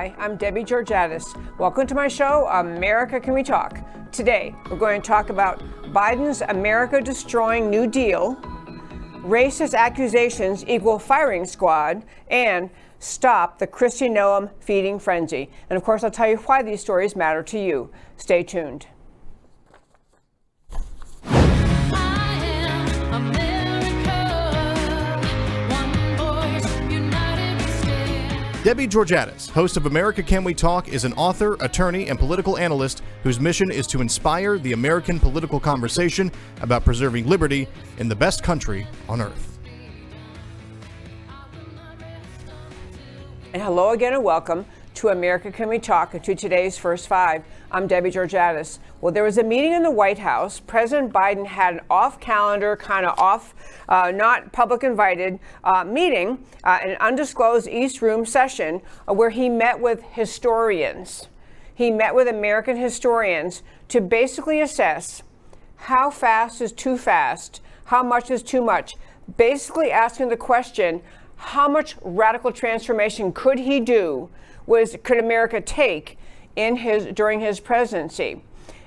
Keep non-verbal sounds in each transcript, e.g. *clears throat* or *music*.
Hi, I'm Debbie Georgatos. Welcome to my show, America Can We Talk? Today, we're going to talk about Biden's America destroying New Deal, racist accusations equal firing squad, and stop the Kristi Noem feeding frenzy. And of course, I'll tell you why these stories matter to you. Stay tuned. Debbie Georgatos, host of America Can We Talk, is an author, attorney, and political analyst whose mission is to inspire the American political conversation about preserving liberty in the best country on earth. And hello again and welcome to America Can We Talk to today's First Five. I'm Debbie Georgatos. Well, there was a meeting in the White House. President Biden had an off calendar, kind of off, uh, not public invited uh, meeting, uh, an undisclosed East Room session uh, where he met with historians. He met with American historians to basically assess how fast is too fast, how much is too much. Basically, asking the question how much radical transformation could he do was could America take in his during his presidency?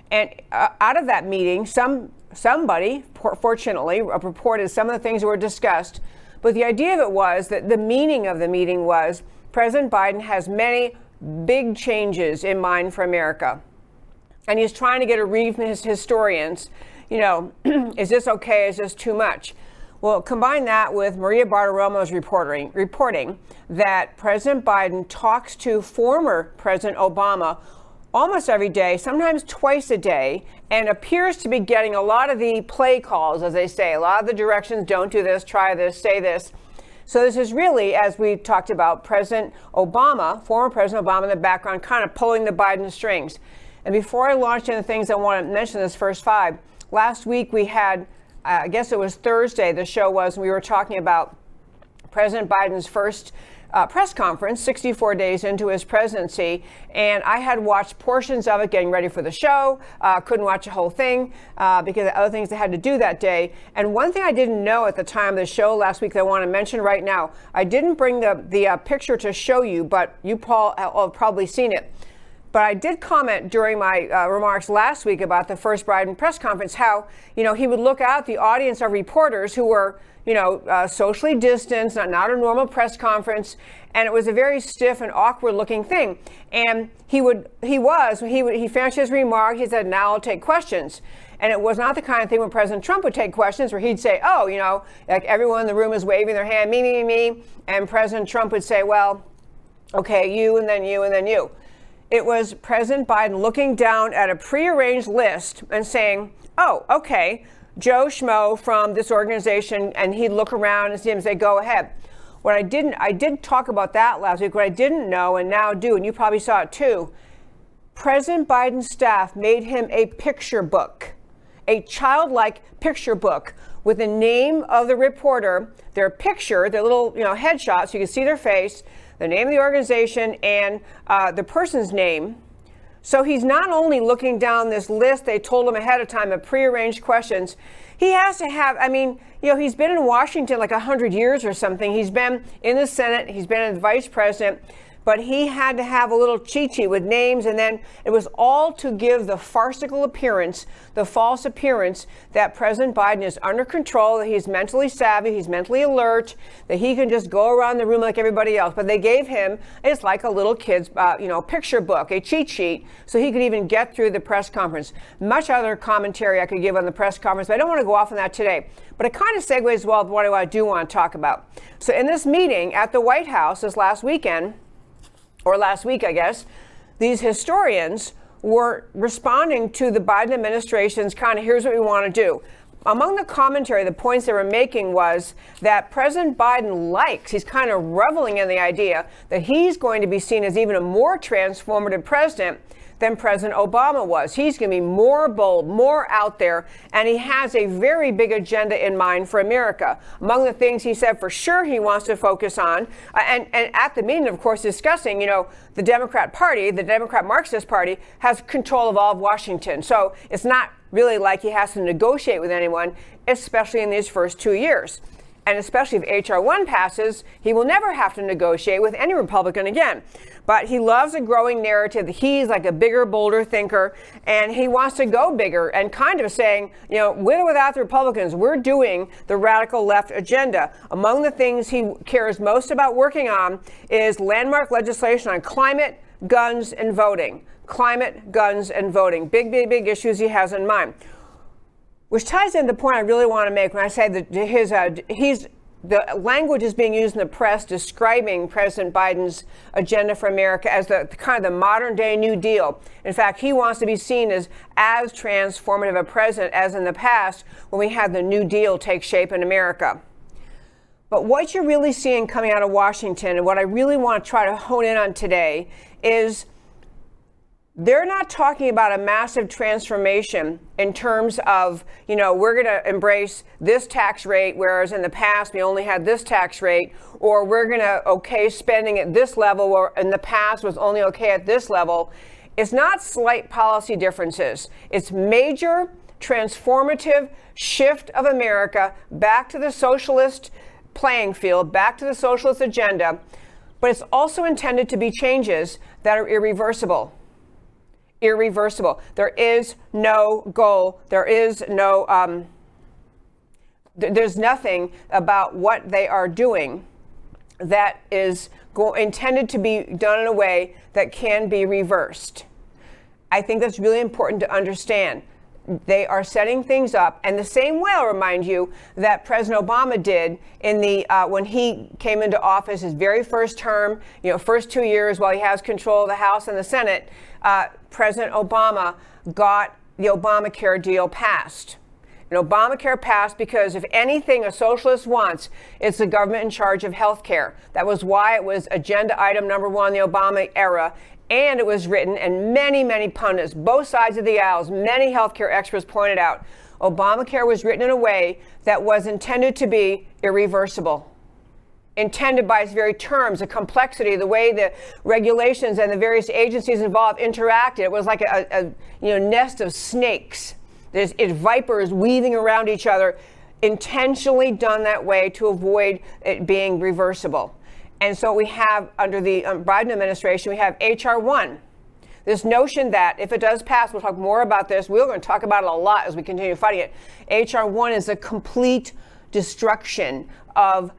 And uh, out of that meeting, some somebody, fortunately, reported some of the things that were discussed. But the idea of it was that the meaning of the meeting was President Biden has many big changes in mind for America. And he's trying to get a read from his historians. You know, *clears throat* is this okay? Is this too much? Well, combine that with Maria Bartiromo's reporting, reporting that President Biden talks to former President Obama almost every day, sometimes twice a day, and appears to be getting a lot of the play calls, as they say, a lot of the directions don't do this, try this, say this. So, this is really, as we talked about, President Obama, former President Obama in the background, kind of pulling the Biden strings. And before I launch into things, I want to mention this first five. Last week we had I guess it was Thursday, the show was, we were talking about President Biden's first uh, press conference 64 days into his presidency, and I had watched portions of it getting ready for the show. Uh, couldn't watch the whole thing uh, because of other things I had to do that day. And one thing I didn't know at the time of the show last week that I want to mention right now, I didn't bring the the uh, picture to show you, but you Paul have probably seen it. But I did comment during my uh, remarks last week about the first Biden press conference how, you know, he would look out the audience of reporters who were, you know, uh, socially distanced, not, not a normal press conference, and it was a very stiff and awkward looking thing. And he would, he was, he would, he finished his remark, he said, now I'll take questions. And it was not the kind of thing when President Trump would take questions where he'd say, oh, you know, like everyone in the room is waving their hand, me, me, me. And President Trump would say, well, okay, you, and then you, and then you. It was President Biden looking down at a prearranged list and saying, oh, okay, Joe Schmo from this organization, and he'd look around and see him say, go ahead. What I didn't, I did talk about that last week. What I didn't know and now do, and you probably saw it too, President Biden's staff made him a picture book, a childlike picture book with the name of the reporter, their picture, their little you know headshot, so you can see their face, the name of the organization, and uh, the person's name. So he's not only looking down this list they told him ahead of time of prearranged questions, he has to have, I mean, you know, he's been in Washington like 100 years or something. He's been in the Senate, he's been a vice president but he had to have a little cheat sheet with names, and then it was all to give the farcical appearance, the false appearance that President Biden is under control, that he's mentally savvy, he's mentally alert, that he can just go around the room like everybody else. But they gave him, it's like a little kid's, uh, you know, picture book, a cheat sheet, so he could even get through the press conference. Much other commentary I could give on the press conference, but I don't want to go off on that today. But it kind of segues well with what I do want to talk about. So in this meeting at the White House this last weekend, or last week, I guess, these historians were responding to the Biden administration's kind of here's what we want to do. Among the commentary, the points they were making was that President Biden likes, he's kind of reveling in the idea that he's going to be seen as even a more transformative president than President Obama was. He's going to be more bold, more out there, and he has a very big agenda in mind for America. Among the things he said for sure he wants to focus on, uh, and, and at the meeting, of course, discussing, you know, the Democrat Party, the Democrat Marxist Party, has control of all of Washington. So it's not really like he has to negotiate with anyone, especially in these first two years. And especially if H.R. 1 passes, he will never have to negotiate with any Republican again. But he loves a growing narrative he's like a bigger, bolder thinker, and he wants to go bigger and kind of saying, you know, with or without the Republicans, we're doing the radical left agenda. Among the things he cares most about working on is landmark legislation on climate, guns, and voting. Climate, guns, and voting. Big, big, big issues he has in mind. Which ties in the point I really want to make when I say that his uh, he's the language is being used in the press describing President Biden's agenda for America as the, the, kind of the modern day New Deal. In fact, he wants to be seen as as transformative a president as in the past when we had the New Deal take shape in America. But what you're really seeing coming out of Washington, and what I really want to try to hone in on today, is they're not talking about a massive transformation in terms of, you know, we're going to embrace this tax rate, whereas in the past we only had this tax rate, or we're going to okay spending at this level, or in the past was only okay at this level. It's not slight policy differences, it's major transformative shift of America back to the socialist playing field, back to the socialist agenda, but it's also intended to be changes that are irreversible irreversible. There is no goal. There is no, um, th- there's nothing about what they are doing that is go- intended to be done in a way that can be reversed. I think that's really important to understand. They are setting things up, and the same way I'll remind you that President Obama did in the uh, when he came into office, his very first term, you know, first two years while he has control of the House and the Senate uh, President Obama got the Obamacare deal passed. And Obamacare passed because if anything a socialist wants, it's the government in charge of health care. That was why it was agenda item number one in the Obama era. And it was written, and many, many pundits, both sides of the aisles, many healthcare experts pointed out, Obamacare was written in a way that was intended to be irreversible intended by its very terms, the complexity, the way the regulations and the various agencies involved interacted. It was like a, a you know nest of snakes. There's it, vipers weaving around each other, intentionally done that way to avoid it being reversible. And so we have under the um, Biden administration, we have HR one. This notion that if it does pass, we'll talk more about this. We're going to talk about it a lot as we continue fighting it. HR one is a complete destruction of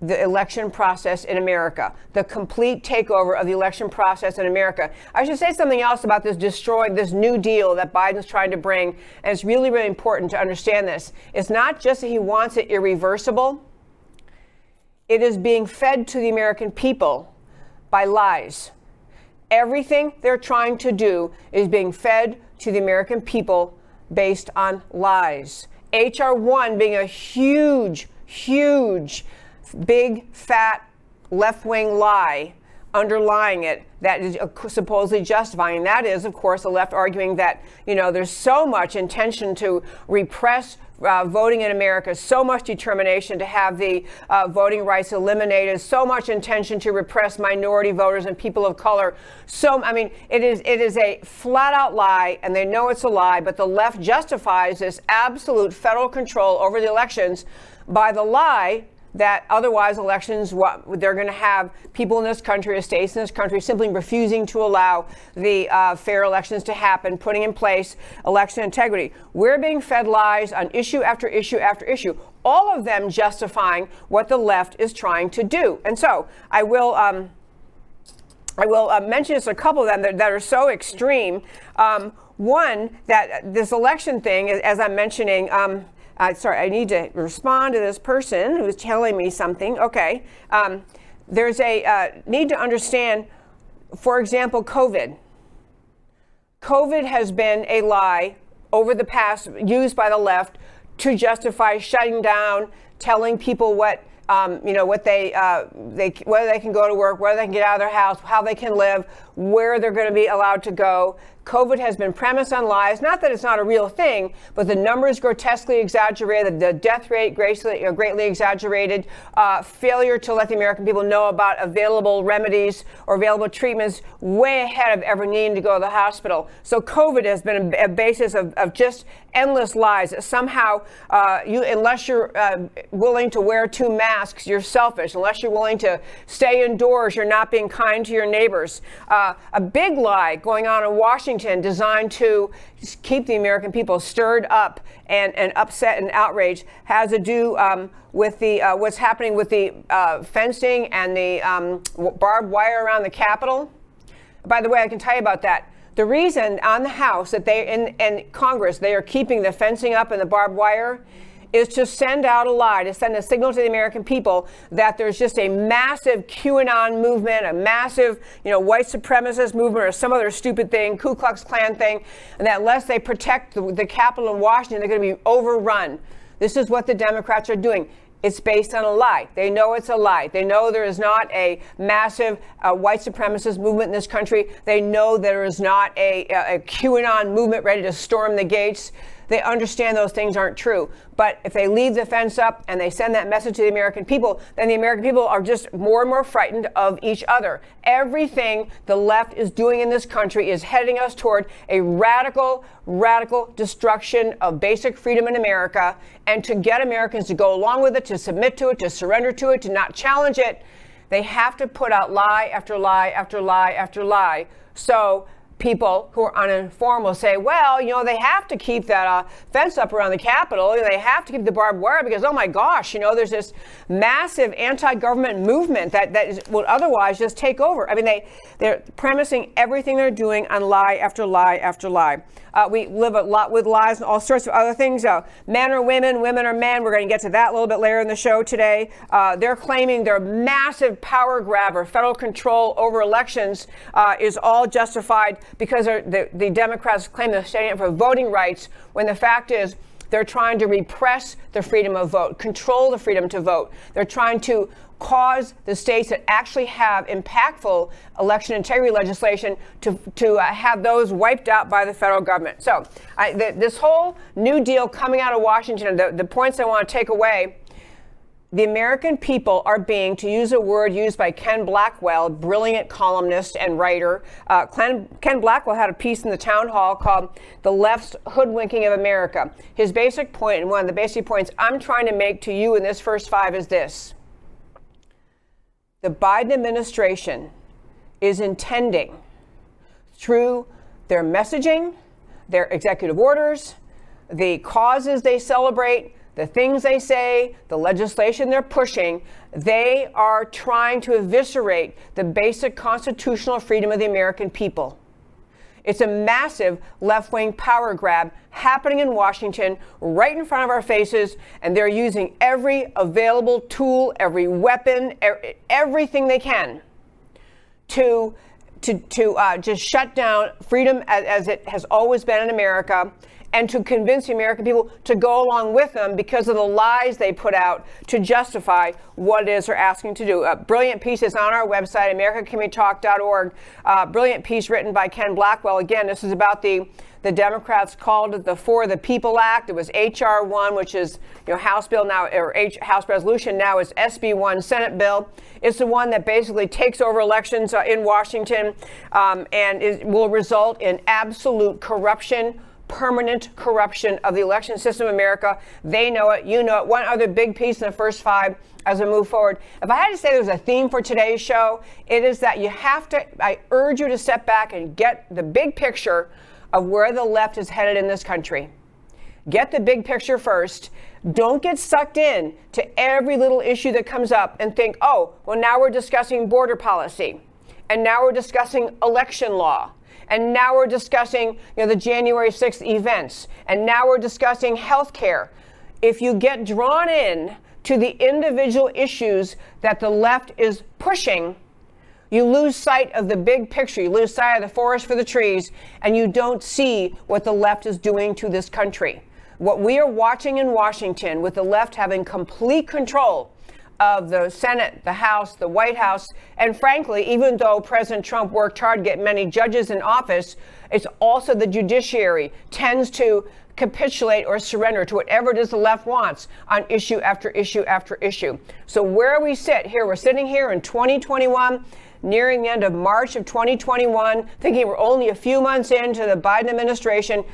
the election process in America, the complete takeover of the election process in America. I should say something else about this destroying this new deal that Biden's trying to bring, and it's really, really important to understand this. It's not just that he wants it irreversible, it is being fed to the American people by lies. Everything they're trying to do is being fed to the American people based on lies. H.R. 1 being a huge, huge big, fat, left wing lie underlying it that is supposedly justifying. That is, of course, the left arguing that, you know, there's so much intention to repress uh, voting in America, so much determination to have the uh, voting rights eliminated, so much intention to repress minority voters and people of color. So, I mean, it is it is a flat out lie, and they know it's a lie. But the left justifies this absolute federal control over the elections by the lie that otherwise elections, what, they're going to have people in this country, or states in this country, simply refusing to allow the uh, fair elections to happen, putting in place election integrity. We're being fed lies on issue after issue after issue, all of them justifying what the left is trying to do. And so I will. Um, I will uh, mention just a couple of them that, that are so extreme. Um, one, that this election thing, as I'm mentioning, um, uh, sorry, I need to respond to this person who's telling me something. Okay. Um, there's a uh, need to understand, for example, COVID. COVID has been a lie over the past, used by the left to justify shutting down, telling people what um, you know what they uh, they whether they can go to work, whether they can get out of their house, how they can live, where they're going to be allowed to go. COVID has been premised on lies. Not that it's not a real thing, but the numbers grotesquely exaggerated, the death rate greatly, greatly exaggerated, uh, failure to let the American people know about available remedies or available treatments way ahead of ever needing to go to the hospital. So COVID has been a, a basis of, of just endless lies. Somehow, uh, you, unless you're uh, willing to wear two masks, you're selfish. Unless you're willing to stay indoors, you're not being kind to your neighbors. Uh, a big lie going on in Washington designed to keep the American people stirred up and, and upset and outraged has to do um, with the uh, what's happening with the uh, fencing and the um, barbed wire around the Capitol. By the way, I can tell you about that. The reason on the House that they in, Congress they are keeping the fencing up and the barbed wire is to send out a lie, to send a signal to the American people that there's just a massive QAnon movement, a massive, you know, white supremacist movement or some other stupid thing, Ku Klux Klan thing, and that unless they protect the, the Capitol in Washington, they're going to be overrun. This is what the Democrats are doing. It's based on a lie. They know it's a lie. They know there is not a massive uh, white supremacist movement in this country. They know there is not a, a, a QAnon movement ready to storm the gates. They understand those things aren't true. But if they leave the fence up and they send that message to the American people, then the American people are just more and more frightened of each other. Everything the left is doing in this country is heading us toward a radical, radical destruction of basic freedom in America. And to get Americans to go along with it, to submit to it, to surrender to it, to not challenge it, they have to put out lie after lie after lie after lie. So people who are uninformed will say, well, you know, they have to keep that uh, fence up around the Capitol. They have to keep the barbed wire because, oh my gosh, you know, there's this massive anti-government movement that, that is, would otherwise just take over. I mean, they, they're premising everything they're doing on lie after lie after lie. Uh, we live a lot with lies and all sorts of other things. Uh, men are women, women are men. We're going to get to that a little bit later in the show today. Uh, they're claiming their massive power grab or federal control over elections uh, is all justified because the, the Democrats claim they're standing up for voting rights when the fact is they're trying to repress the freedom of vote, control the freedom to vote. They're trying to cause the states that actually have impactful election integrity legislation to, to uh, have those wiped out by the federal government. So, I, this whole New Deal coming out of Washington, the, the points I want to take away the American people are being, to use a word used by Ken Blackwell, brilliant columnist and writer. Uh, Ken, Ken, Blackwell had a piece in the town hall called The Left's Hoodwinking of America. His basic point, and one of the basic points I'm trying to make to you in this first five, is this the Biden administration is intending through their messaging, their executive orders, the causes they celebrate, the things they say, the legislation they're pushing, they are trying to eviscerate the basic constitutional freedom of the American people. It's a massive left wing power grab happening in Washington right in front of our faces, and they're using every available tool, every weapon, everything they can to, to, to uh, just shut down freedom as, as it has always been in America and to convince the American people to go along with them because of the lies they put out to justify what it is they're asking to do. A brilliant piece is on our website, americacanwetalk.org. Uh, brilliant piece written by Ken Blackwell. Again, this is about the the Democrats called it the For the People Act. It was HR 1, which is you know House bill now or H, House resolution now is SB 1 Senate bill. It's the one that basically takes over elections uh, in Washington um, and will result in absolute corruption permanent corruption of the election system in America. They know it. You know it. One other big piece in the first five as we move forward. If I had to say there's a theme for today's show, it is that you have to, I urge you to step back and get the big picture of where the left is headed in this country. Get the big picture first. Don't get sucked in to every little issue that comes up and think, oh, well, now we're discussing border policy. And now we're discussing election law and now we're discussing you know, the January 6th events, and now we're discussing health care. If you get drawn in to the individual issues that the left is pushing, you lose sight of the big picture. You lose sight of the forest for the trees, and you don't see what the left is doing to this country. What we are watching in Washington, with the left having complete control of the Senate, the House, the White House, and frankly, even though President Trump worked hard to get many judges in office, it's also the judiciary tends to capitulate or surrender to whatever it is the left wants on issue after issue after issue. So where we sit here, we're sitting here in 2021 nearing the end of March of 2021, thinking we're only a few months into the Biden administration.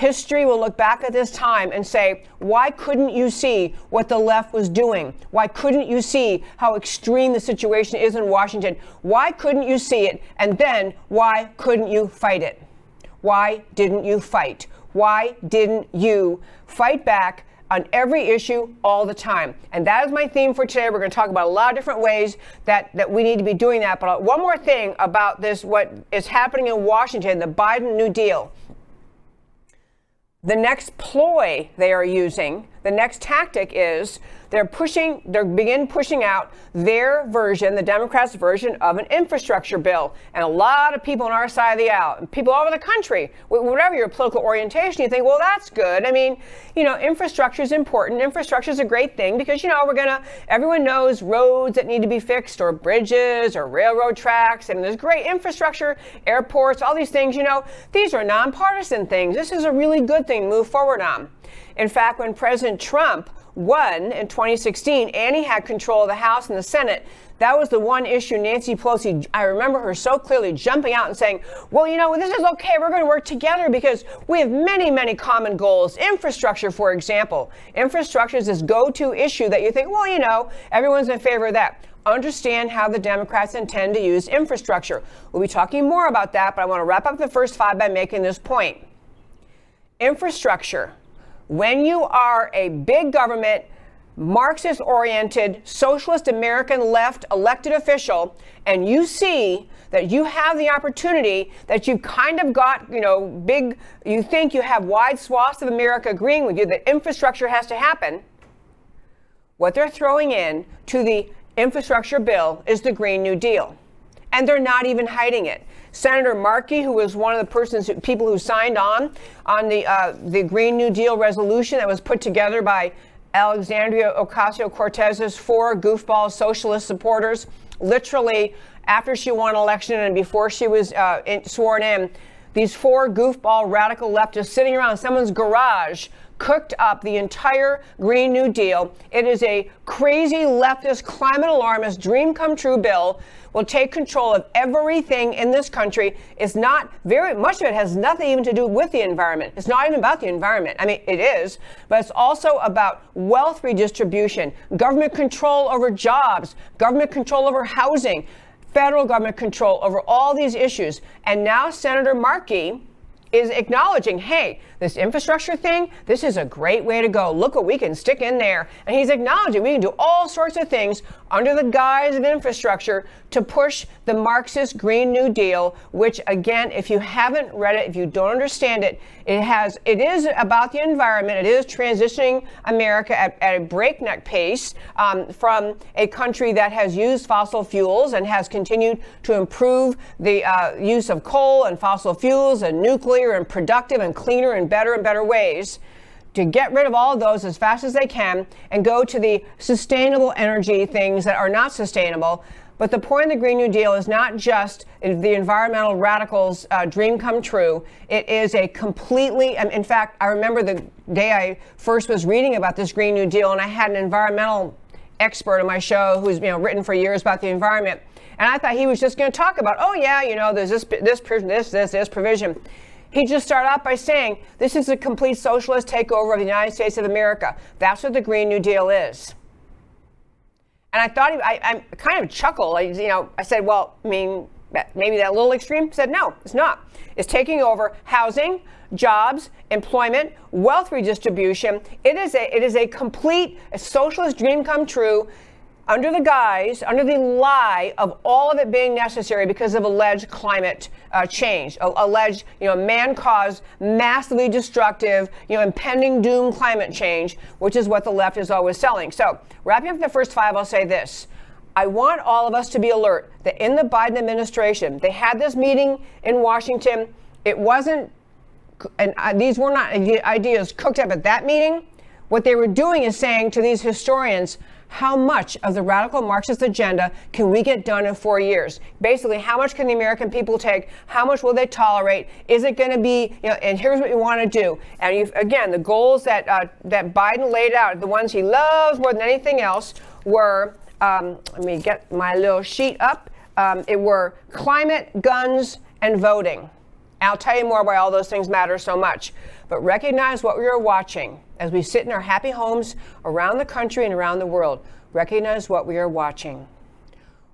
History will look back at this time and say, why couldn't you see what the left was doing? Why couldn't you see how extreme the situation is in Washington? Why couldn't you see it? And then, why couldn't you fight it? Why didn't you fight? Why didn't you fight back on every issue all the time? And that is my theme for today. We're going to talk about a lot of different ways that, that we need to be doing that. But one more thing about this, what is happening in Washington, the Biden New Deal. The next ploy they are using, the next tactic is they're pushing, they're begin pushing out their version, the Democrats' version of an infrastructure bill. And a lot of people on our side of the aisle, people all over the country, whatever your political orientation, you think, well, that's good. I mean, you know, infrastructure is important. Infrastructure is a great thing because, you know, we're going to, everyone knows roads that need to be fixed or bridges or railroad tracks. And there's great infrastructure, airports, all these things, you know, these are nonpartisan things. This is a really good thing to move forward on. In fact, when President Trump won in 2016 and he had control of the House and the Senate, that was the one issue Nancy Pelosi, I remember her so clearly jumping out and saying, well, you know, this is okay. We're going to work together because we have many, many common goals. Infrastructure, for example. Infrastructure is this go to issue that you think, well, you know, everyone's in favor of that. Understand how the Democrats intend to use infrastructure. We'll be talking more about that, but I want to wrap up the first five by making this point. Infrastructure when you are a big government, Marxist oriented, socialist American left elected official, and you see that you have the opportunity that you've kind of got, you know, big, you think you have wide swaths of America agreeing with you that infrastructure has to happen. What they're throwing in to the infrastructure bill is the Green New Deal. And they're not even hiding it. Senator Markey, who was one of the persons, people who signed on on the uh, the Green New Deal resolution that was put together by Alexandria Ocasio-Cortez's four goofball socialist supporters, literally after she won election and before she was uh, in, sworn in, these four goofball radical leftists sitting around someone's garage cooked up the entire Green New Deal. It is a crazy leftist climate alarmist dream come true bill will take control of everything in this country. It's not very much of it has nothing even to do with the environment. It's not even about the environment. I mean, it is, but it's also about wealth redistribution, government control over jobs, government control over housing, federal government control over all these issues. And now Senator Markey is acknowledging, hey, this infrastructure thing, this is a great way to go. Look what we can stick in there. And he's acknowledging we can do all sorts of things under the guise of infrastructure to push the Marxist Green New Deal, which again, if you haven't read it, if you don't understand it, it has it is about the environment. It is transitioning America at, at a breakneck pace um, from a country that has used fossil fuels and has continued to improve the uh, use of coal and fossil fuels and nuclear and productive and cleaner and better and better ways to get rid of all of those as fast as they can and go to the sustainable energy things that are not sustainable. But the point of the Green New Deal is not just the environmental radicals' uh, dream come true. It is a completely, in fact, I remember the day I first was reading about this Green New Deal, and I had an environmental expert on my show who's you know written for years about the environment, and I thought he was just going to talk about, oh yeah, you know, there's this this this this this provision. He just started out by saying, this is a complete socialist takeover of the United States of America. That's what the Green New Deal is. And I thought, he, I, I kind of chuckled. I, you know, I said, well, I mean, maybe that little extreme? Said, no, it's not. It's taking over housing, jobs, employment, wealth redistribution. It is a, it is a complete a socialist dream come true under the guise, under the lie of all of it being necessary because of alleged climate uh, change, alleged, you know, man-caused, massively destructive, you know, impending doom climate change, which is what the left is always selling. So, wrapping up the first five, I'll say this. I want all of us to be alert that in the Biden administration, they had this meeting in Washington. It wasn't, and uh, these were not ideas cooked up at that meeting. What they were doing is saying to these historians, how much of the radical Marxist agenda can we get done in four years? Basically, how much can the American people take? How much will they tolerate? Is it going to be, you know, and here's what we want to do. And again, the goals that, uh, that Biden laid out, the ones he loves more than anything else, were um, let me get my little sheet up. Um, it were climate, guns, and voting. I'll tell you more why all those things matter so much. But recognize what we are watching as we sit in our happy homes around the country and around the world. Recognize what we are watching.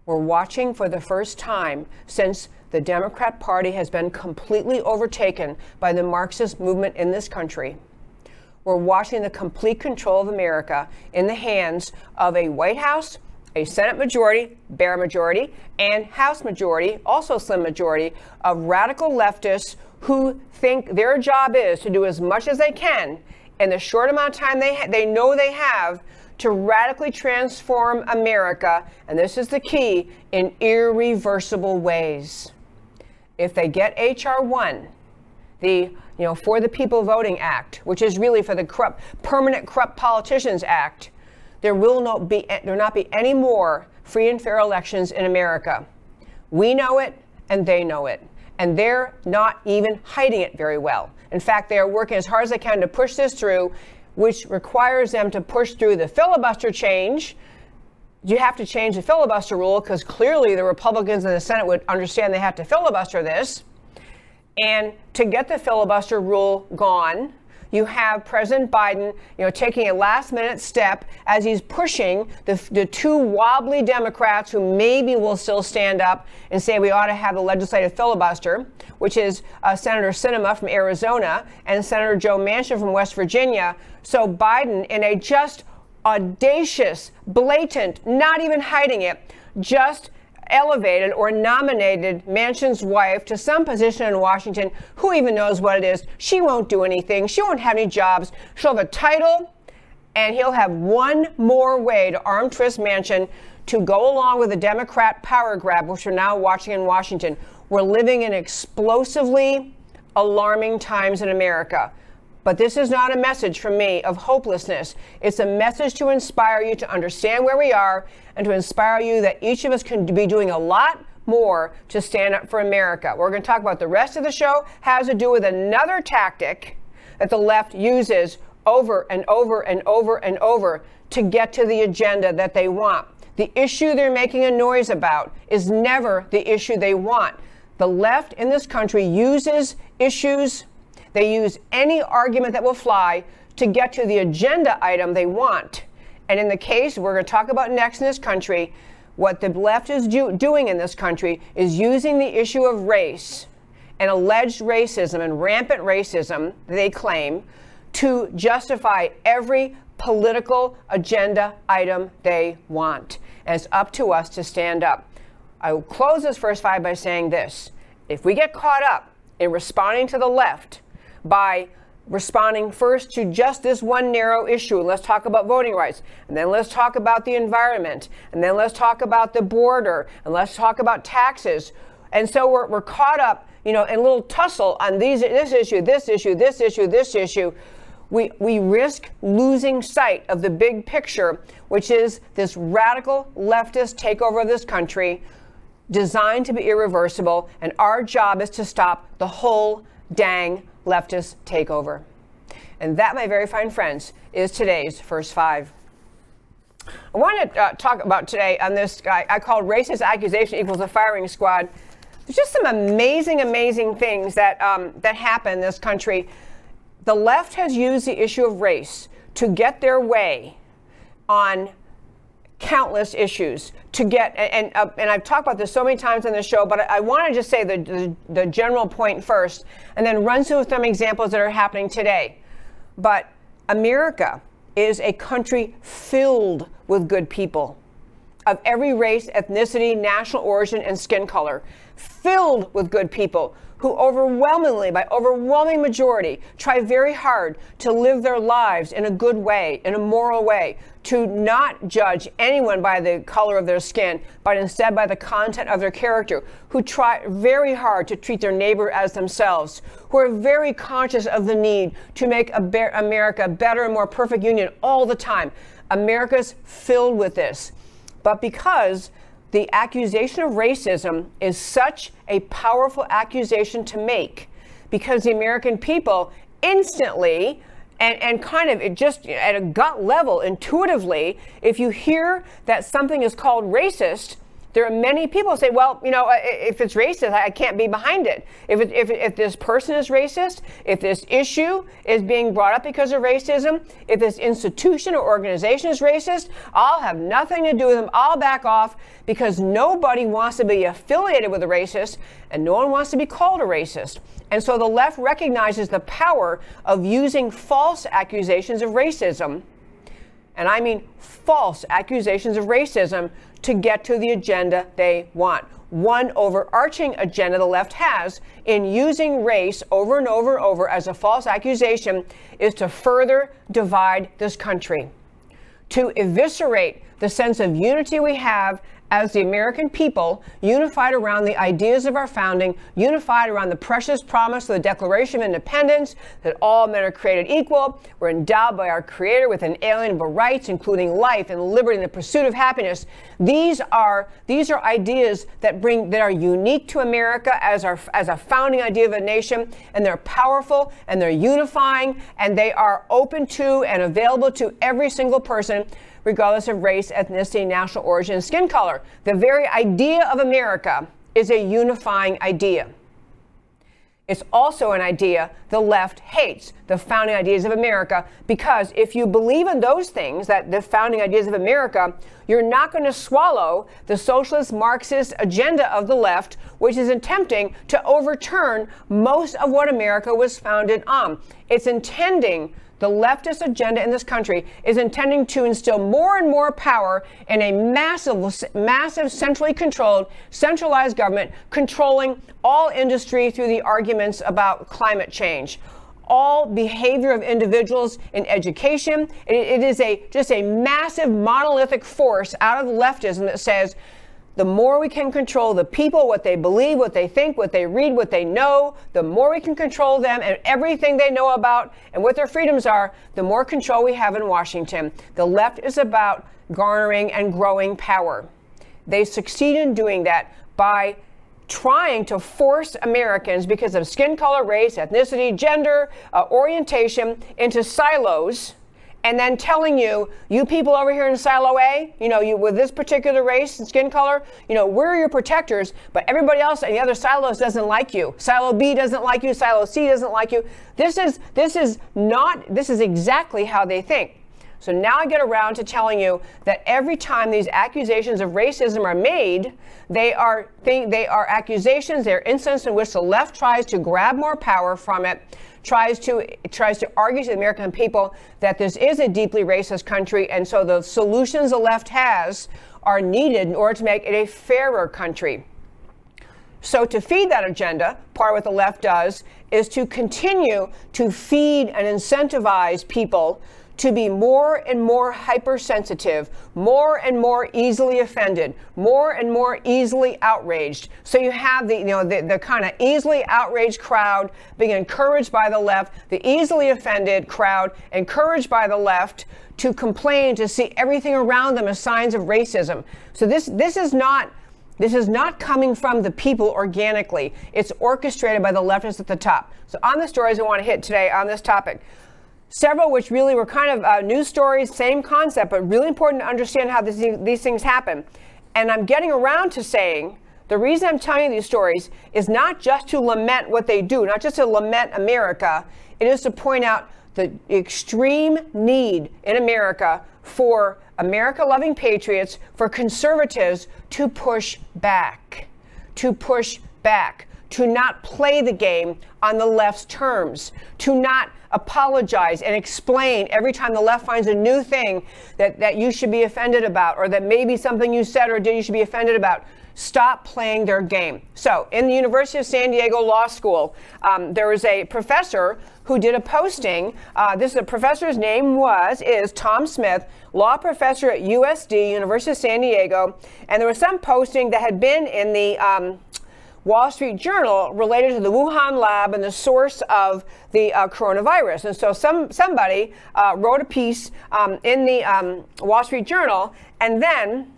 We're watching for the first time since the Democrat Party has been completely overtaken by the Marxist movement in this country. We're watching the complete control of America in the hands of a White House a Senate majority, bare majority, and House majority, also slim majority, of radical leftists who think their job is to do as much as they can in the short amount of time they, ha- they know they have to radically transform America, and this is the key, in irreversible ways. If they get H.R. 1, the you know, For the People Voting Act, which is really for the corrupt, Permanent Corrupt Politicians Act, there will not be there not be any more free and fair elections in America. We know it and they know it. And they're not even hiding it very well. In fact, they are working as hard as they can to push this through, which requires them to push through the filibuster change. You have to change the filibuster rule because clearly the Republicans in the Senate would understand they have to filibuster this. And to get the filibuster rule gone, you have President Biden, you know, taking a last-minute step as he's pushing the, the two wobbly Democrats who maybe will still stand up and say we ought to have the legislative filibuster, which is uh, Senator Sinema from Arizona and Senator Joe Manchin from West Virginia. So Biden, in a just audacious, blatant, not even hiding it, just elevated or nominated Manchin's wife to some position in Washington. Who even knows what it is? She won't do anything. She won't have any jobs. She'll have a title, and he'll have one more way to arm twist Manchin to go along with the Democrat power grab, which we're now watching in Washington. We're living in explosively alarming times in America. But this is not a message from me of hopelessness. It's a message to inspire you to understand where we are and to inspire you that each of us can be doing a lot more to stand up for America. We're going to talk about the rest of the show has to do with another tactic that the left uses over and over and over and over to get to the agenda that they want. The issue they're making a noise about is never the issue they want. The left in this country uses issues they use any argument that will fly to get to the agenda item they want. And in the case we're going to talk about next in this country, what the left is do- doing in this country is using the issue of race and alleged racism and rampant racism, they claim, to justify every political agenda item they want. And it's up to us to stand up. I will close this first five by saying this. If we get caught up in responding to the left, by responding first to just this one narrow issue. Let's talk about voting rights. And then let's talk about the environment. And then let's talk about the border. And let's talk about taxes. And so we're, we're caught up, you know, in a little tussle on these, this issue, this issue, this issue, this issue. We, we risk losing sight of the big picture, which is this radical leftist takeover of this country designed to be irreversible. And our job is to stop the whole dang leftist takeover. And that, my very fine friends, is today's first five. I want to uh, talk about today on this guy I called racist accusation equals a firing squad. There's just some amazing, amazing things that um, that happen in this country. The left has used the issue of race to get their way on countless issues to get and uh, and I've talked about this so many times on the show, but I, I want to just say the, the, the general point first, and then run through some examples that are happening today. But America is a country filled with good people of every race, ethnicity, national origin, and skin color, filled with good people who overwhelmingly, by overwhelming majority, try very hard to live their lives in a good way, in a moral way, to not judge anyone by the color of their skin, but instead by the content of their character, who try very hard to treat their neighbor as themselves, who are very conscious of the need to make America a better and more perfect union all the time. America's filled with this. But because the accusation of racism is such a powerful accusation to make, because the American people instantly and, and kind of it just at a gut level, intuitively, if you hear that something is called racist, there are many people who say, well, you know, if it's racist, I can't be behind it. If, it, if, if this person is racist, if this issue is being brought up because of racism, if this institution or organization is racist, I'll have nothing to do with them. I'll back off because nobody wants to be affiliated with a racist and no one wants to be called a racist. And so the left recognizes the power of using false accusations of racism and I mean false accusations of racism to get to the agenda they want. One overarching agenda the left has in using race over and over and over as a false accusation is to further divide this country, to eviscerate the sense of unity we have as the American people, unified around the ideas of our founding, unified around the precious promise of the Declaration of Independence that all men are created equal, we're endowed by our Creator with inalienable rights, including life and liberty and the pursuit of happiness. These are these are ideas that bring that are unique to America as our as a founding idea of a nation, and they're powerful and they're unifying and they are open to and available to every single person regardless of race, ethnicity, national origin, skin color. The very idea of America is a unifying idea. It's also an idea the left hates, the founding ideas of America, because if you believe in those things, that the founding ideas of America, you're not going to swallow the socialist Marxist agenda of the left, which is attempting to overturn most of what America was founded on. It's intending the leftist agenda in this country is intending to instill more and more power in a massive, massive centrally controlled, centralized government controlling all industry through the arguments about climate change. All behavior of individuals in education. it, it is a just a massive monolithic force out of leftism that says the more we can control the people, what they believe, what they think, what they read, what they know, the more we can control them and everything they know about and what their freedoms are, the more control we have in Washington. The left is about garnering and growing power. They succeed in doing that by trying to force Americans, because of skin color, race, ethnicity, gender, uh, orientation, into silos and then telling you, you people over here in silo A, you know, you with this particular race and skin color, you know, we're your protectors, but everybody else in the other silos doesn't like you. Silo B doesn't like you, silo C doesn't like you. This is this is not this is exactly how they think. So now I get around to telling you that every time these accusations of racism are made, they are they are accusations, they're instances in which the left tries to grab more power from it tries to tries to argue to the American people that this is a deeply racist country, and so the solutions the left has are needed in order to make it a fairer country. So, to feed that agenda, part of what the left does is to continue to feed and incentivize people to be more and more hypersensitive, more and more easily offended, more and more easily outraged. So you have the, you know, the, the kind of easily outraged crowd being encouraged by the left, the easily offended crowd encouraged by the left to complain, to see everything around them as signs of racism. So this, this is not this is not coming from the people organically. It's orchestrated by the leftists at the top. So, on the stories I want to hit today on this topic, several which really were kind of uh, news stories, same concept, but really important to understand how this, these things happen. And I'm getting around to saying the reason I'm telling you these stories is not just to lament what they do, not just to lament America, it is to point out the extreme need in America for America loving patriots, for conservatives to push back, to push back, to not play the game on the left's terms, to not apologize and explain every time the left finds a new thing that, that you should be offended about or that maybe something you said or did you should be offended about. Stop playing their game. So, in the University of San Diego Law School, um, there was a professor who did a posting. Uh, this professor's name was is Tom Smith, law professor at USD, University of San Diego, and there was some posting that had been in the um, Wall Street Journal related to the Wuhan lab and the source of the uh, coronavirus. And so some somebody uh, wrote a piece um, in the um, Wall Street Journal, and then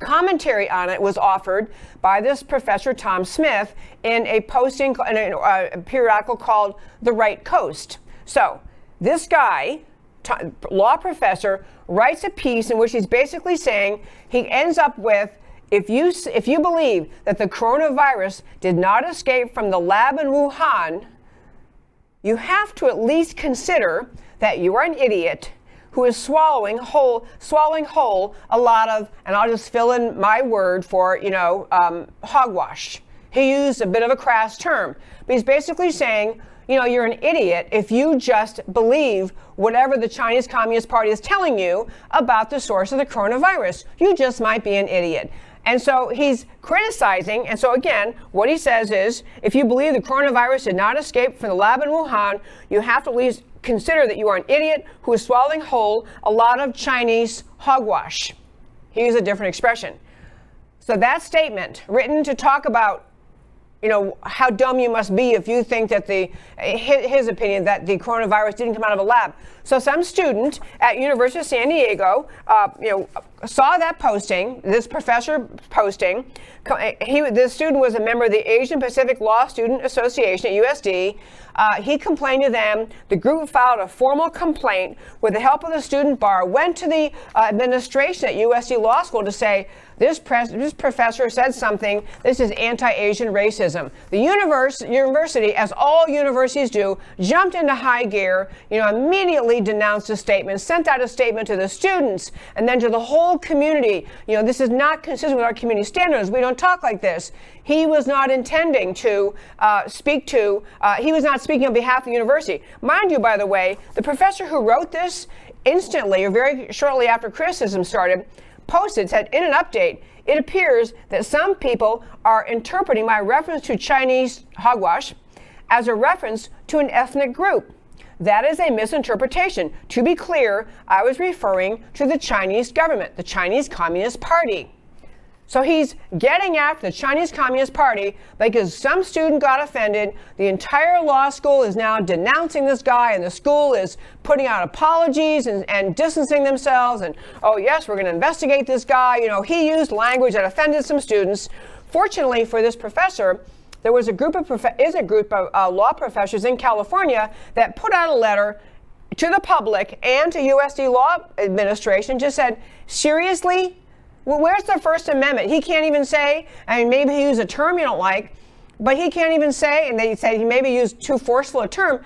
commentary on it was offered by this professor Tom Smith in a posting in a, uh, periodical called The Right Coast. So this guy, law professor, writes a piece in which he's basically saying he ends up with if you if you believe that the coronavirus did not escape from the lab in Wuhan, you have to at least consider that you are an idiot who is swallowing whole, swallowing whole a lot of, and I'll just fill in my word for, you know, um, hogwash. He used a bit of a crass term, but he's basically saying, you know, you're an idiot if you just believe whatever the Chinese Communist Party is telling you about the source of the coronavirus. You just might be an idiot. And so he's criticizing. And so, again, what he says is if you believe the coronavirus did not escape from the lab in Wuhan, you have to at least consider that you are an idiot who is swallowing whole a lot of Chinese hogwash. He used a different expression. So that statement, written to talk about you know how dumb you must be if you think that the his, opinion that the coronavirus didn't come out of a lab. So some student at University of San Diego, uh, you know, saw that posting, this professor posting. He, this student was a member of the Asian Pacific Law Student Association at USD. Uh, he complained to them. The group filed a formal complaint with the help of the student bar, went to the uh, administration at USD Law School to say, this, pres- this professor said something. This is anti-Asian racism. The universe, university, as all universities do, jumped into high gear. You know, immediately denounced a statement, sent out a statement to the students, and then to the whole community. You know, this is not consistent with our community standards. We don't talk like this. He was not intending to uh, speak to. Uh, he was not speaking on behalf of the university. Mind you, by the way, the professor who wrote this instantly or very shortly after criticism started posted said in an update, it appears that some people are interpreting my reference to Chinese hogwash as a reference to an ethnic group. That is a misinterpretation. To be clear, I was referring to the Chinese government, the Chinese Communist Party. So he's getting after the Chinese Communist Party because some student got offended. The entire law school is now denouncing this guy, and the school is putting out apologies and, and distancing themselves. And, oh, yes, we're going to investigate this guy. You know, he used language that offended some students. Fortunately for this professor, there was a group of prof- is a group of uh, law professors in California that put out a letter to the public and to USD Law Administration, just said, seriously, well, where's the First Amendment? He can't even say, I mean, maybe he used a term you don't like, but he can't even say, and they said he maybe used too forceful a term.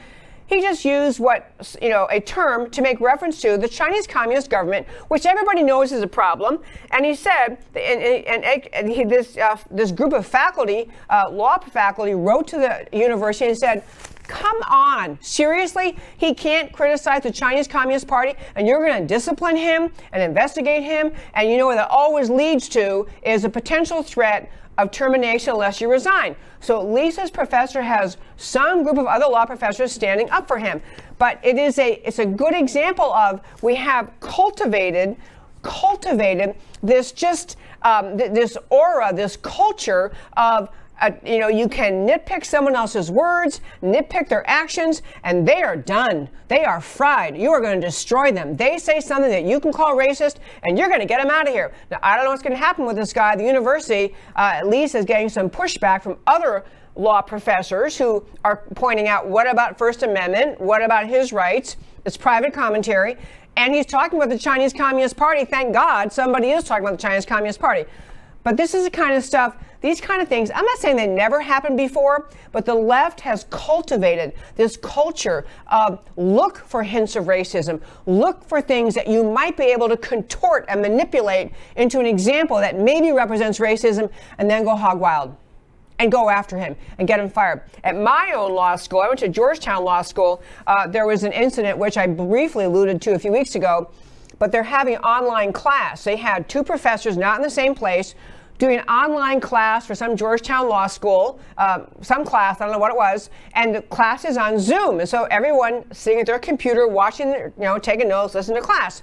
He just used what, you know, a term to make reference to the Chinese Communist government, which everybody knows is a problem. And he said, and, and, and he, this, uh, this group of faculty, uh, law faculty, wrote to the university and said, Come on, seriously? He can't criticize the Chinese Communist Party and you're going to discipline him and investigate him? And you know what that always leads to is a potential threat of termination unless you resign. So at least this professor has some group of other law professors standing up for him. But it is a it's a good example of we have cultivated cultivated this just um, th- this aura, this culture of uh, you know, you can nitpick someone else's words, nitpick their actions, and they are done. They are fried. You are going to destroy them. They say something that you can call racist, and you're going to get them out of here. Now, I don't know what's going to happen with this guy. The university, uh, at least, is getting some pushback from other law professors who are pointing out what about First Amendment? What about his rights? It's private commentary. And he's talking about the Chinese Communist Party. Thank God somebody is talking about the Chinese Communist Party. But this is the kind of stuff, these kind of things, I'm not saying they never happened before, but the left has cultivated this culture of look for hints of racism, look for things that you might be able to contort and manipulate into an example that maybe represents racism, and then go hog wild and go after him and get him fired. At my own law school, I went to Georgetown Law School. Uh, there was an incident which I briefly alluded to a few weeks ago, but they're having online class. They had two professors not in the same place doing an online class for some Georgetown law school, uh, some class, I don't know what it was, and the class is on Zoom. And so everyone sitting at their computer, watching, you know, taking notes, listening to class.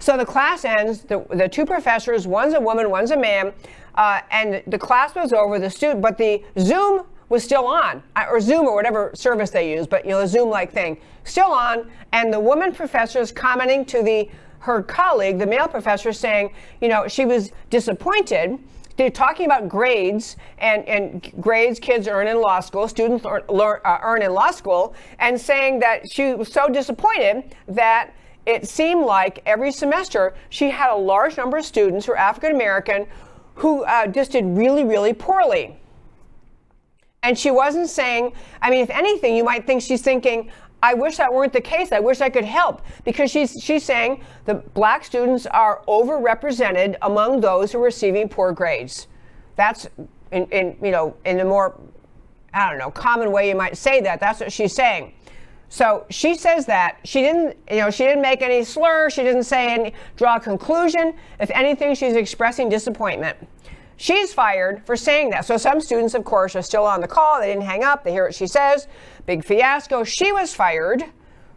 So the class ends. The, the two professors, one's a woman, one's a man, uh, and the class was over. The student, but the Zoom was still on, uh, or Zoom or whatever service they use, but you know, a Zoom-like thing, still on. And the woman professor is commenting to the her colleague, the male professor, saying, you know, she was disappointed. They're talking about grades and, and grades kids earn in law school, students earn, learn, uh, earn in law school, and saying that she was so disappointed that it seemed like every semester she had a large number of students who are African American who uh, just did really, really poorly. And she wasn't saying, I mean, if anything, you might think she's thinking, I wish that weren't the case. I wish I could help because she's she's saying the black students are overrepresented among those who are receiving poor grades. That's in, in you know in the more I don't know common way you might say that. That's what she's saying. So she says that she didn't you know she didn't make any slur. She didn't say any draw a conclusion. If anything, she's expressing disappointment. She's fired for saying that. So some students, of course, are still on the call. They didn't hang up. They hear what she says. Big fiasco. She was fired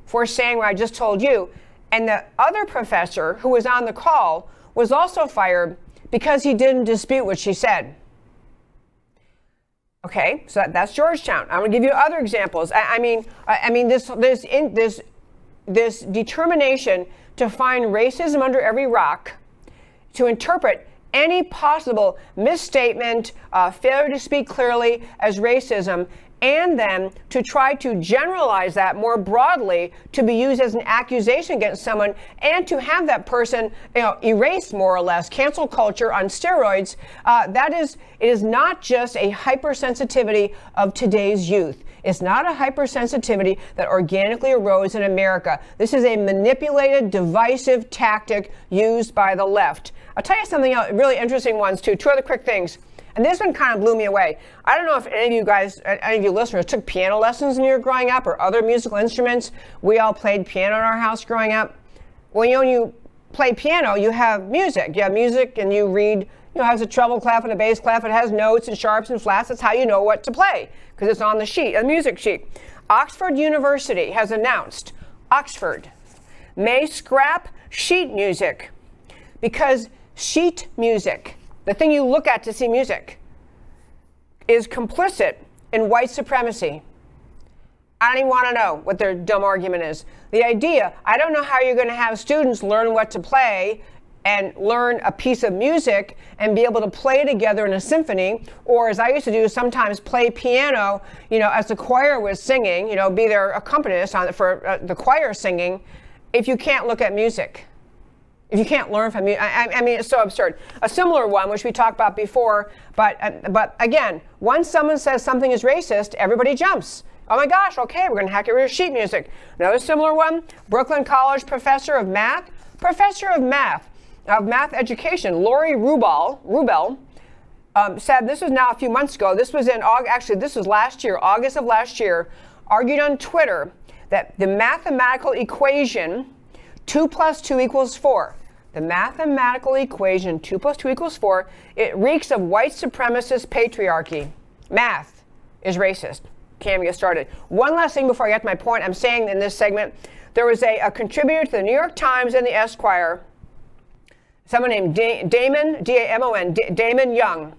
for saying what I just told you. And the other professor who was on the call was also fired because he didn't dispute what she said. Okay, so that, that's Georgetown. I'm going to give you other examples. I, I mean, I, I, mean this this in, this this determination to find racism under every rock, to interpret any possible misstatement, uh, failure to speak clearly as racism, and then to try to generalize that more broadly to be used as an accusation against someone and to have that person you know erased more or less cancel culture on steroids uh, that is it is not just a hypersensitivity of today's youth it's not a hypersensitivity that organically arose in America. This is a manipulated, divisive tactic used by the left. I'll tell you something else, really interesting ones too. Two other quick things. And this one kind of blew me away. I don't know if any of you guys, any of you listeners, took piano lessons when you were growing up or other musical instruments. We all played piano in our house growing up. When you, when you play piano, you have music. You have music and you read you know, has a treble clef and a bass clef. It has notes and sharps and flats. That's how you know what to play because it's on the sheet, a music sheet. Oxford University has announced Oxford may scrap sheet music because sheet music, the thing you look at to see music, is complicit in white supremacy. I don't even want to know what their dumb argument is. The idea, I don't know how you're going to have students learn what to play and learn a piece of music and be able to play together in a symphony or as i used to do sometimes play piano you know as the choir was singing you know be their accompanist on for uh, the choir singing if you can't look at music if you can't learn from music I, I, mean it's so absurd a similar one which we talked about before but uh, but again once someone says something is racist everybody jumps Oh my gosh, okay, we're going to hack it with sheet music. Another similar one Brooklyn College professor of math, professor of math of math education, Laurie Rubel, Rubel um, said this was now a few months ago. This was in August, actually, this was last year, August of last year, argued on Twitter that the mathematical equation 2 plus 2 equals 4, the mathematical equation 2 plus 2 equals 4, it reeks of white supremacist patriarchy. Math is racist. Can't get started. One last thing before I get to my point. I'm saying in this segment, there was a, a contributor to the New York Times and the Esquire someone named da- Damon, D A M O N, Damon Young.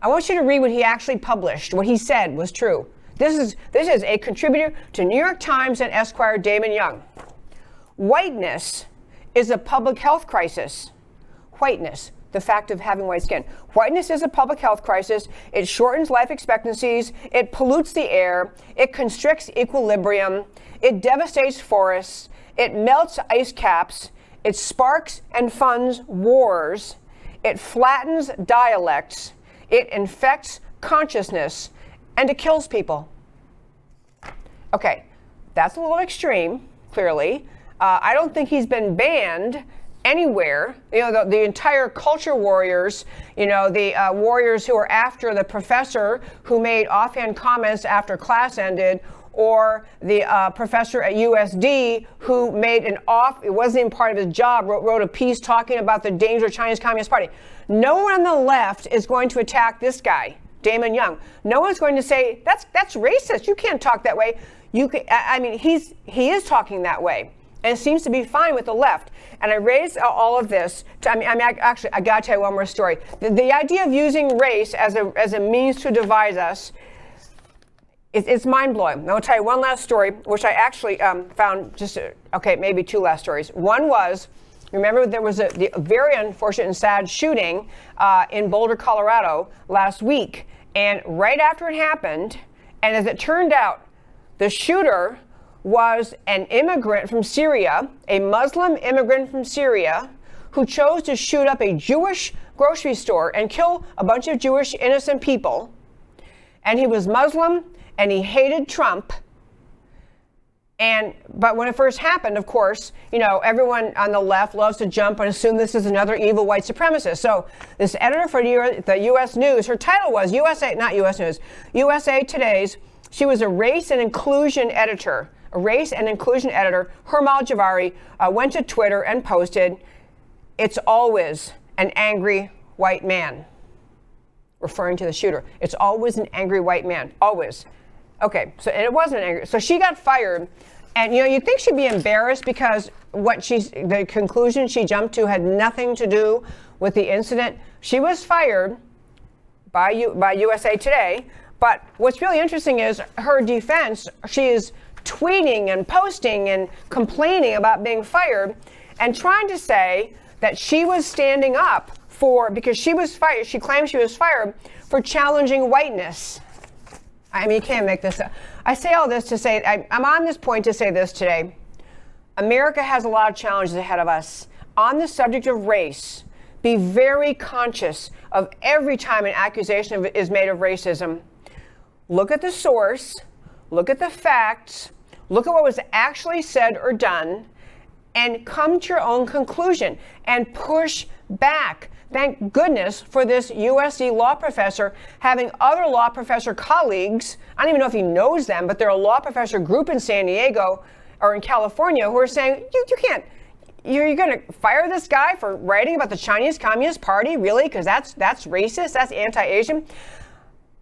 I want you to read what he actually published. What he said was true. This is, this is a contributor to New York Times and Esquire, Damon Young. Whiteness is a public health crisis. Whiteness, the fact of having white skin. Whiteness is a public health crisis. It shortens life expectancies. It pollutes the air. It constricts equilibrium. It devastates forests. It melts ice caps. It sparks and funds wars. It flattens dialects. It infects consciousness. And it kills people. Okay, that's a little extreme, clearly. Uh, I don't think he's been banned anywhere. You know, the, the entire culture warriors, you know, the uh, warriors who are after the professor who made offhand comments after class ended or the uh, professor at USD who made an off, it wasn't even part of his job, wrote, wrote a piece talking about the danger of Chinese Communist Party. No one on the left is going to attack this guy, Damon Young. No one's going to say, that's, that's racist. You can't talk that way. You can, I mean, he's, he is talking that way. And seems to be fine with the left. And I raised all of this. To, I mean, I mean, actually, I got to tell you one more story. The, the, idea of using race as a as a means to divide us. It's mind blowing. I'll tell you one last story, which I actually um, found just okay, maybe two last stories. One was. Remember, there was a, a very unfortunate and sad shooting uh, in Boulder, Colorado last week. And right after it happened, and as it turned out, the shooter was an immigrant from Syria, a Muslim immigrant from Syria, who chose to shoot up a Jewish grocery store and kill a bunch of Jewish innocent people. And he was Muslim and he hated Trump. And but when it first happened, of course, you know, everyone on the left loves to jump and assume this is another evil white supremacist. So this editor for the U.S. News, her title was USA, not U.S. News, USA Today's. She was a race and inclusion editor race and inclusion editor, Hemal Jhaveri uh, went to Twitter and posted, It's always an angry white man, referring to the shooter. It's always an angry white man, always. Okay, so and it wasn't angry. So she got fired, and you know you think she'd be embarrassed because what she's the conclusion she jumped to had nothing to do with the incident. She was fired by U, by USA Today. But what's really interesting is her defense. She is tweeting and posting and complaining about being fired and trying to say that she was standing up for, because she was fired, she claimed she was fired for challenging whiteness. I mean, you can't make this up. I say all this to say, I, I'm on this point to say this today. America has a lot of challenges ahead of us. On the subject of race, be very conscious of every time an accusation is made of racism. Look at the source, look at the facts, look at what was actually said or done, and come to your own conclusion and push back. Thank goodness for this USC law professor having other law professor colleagues. I don't even know if he knows them, but they're a law professor group in San Diego or in California who are saying, you, you can't, you're, you're going to fire this guy for writing about the Chinese Communist Party? Really? Because that's, that's racist, that's anti Asian.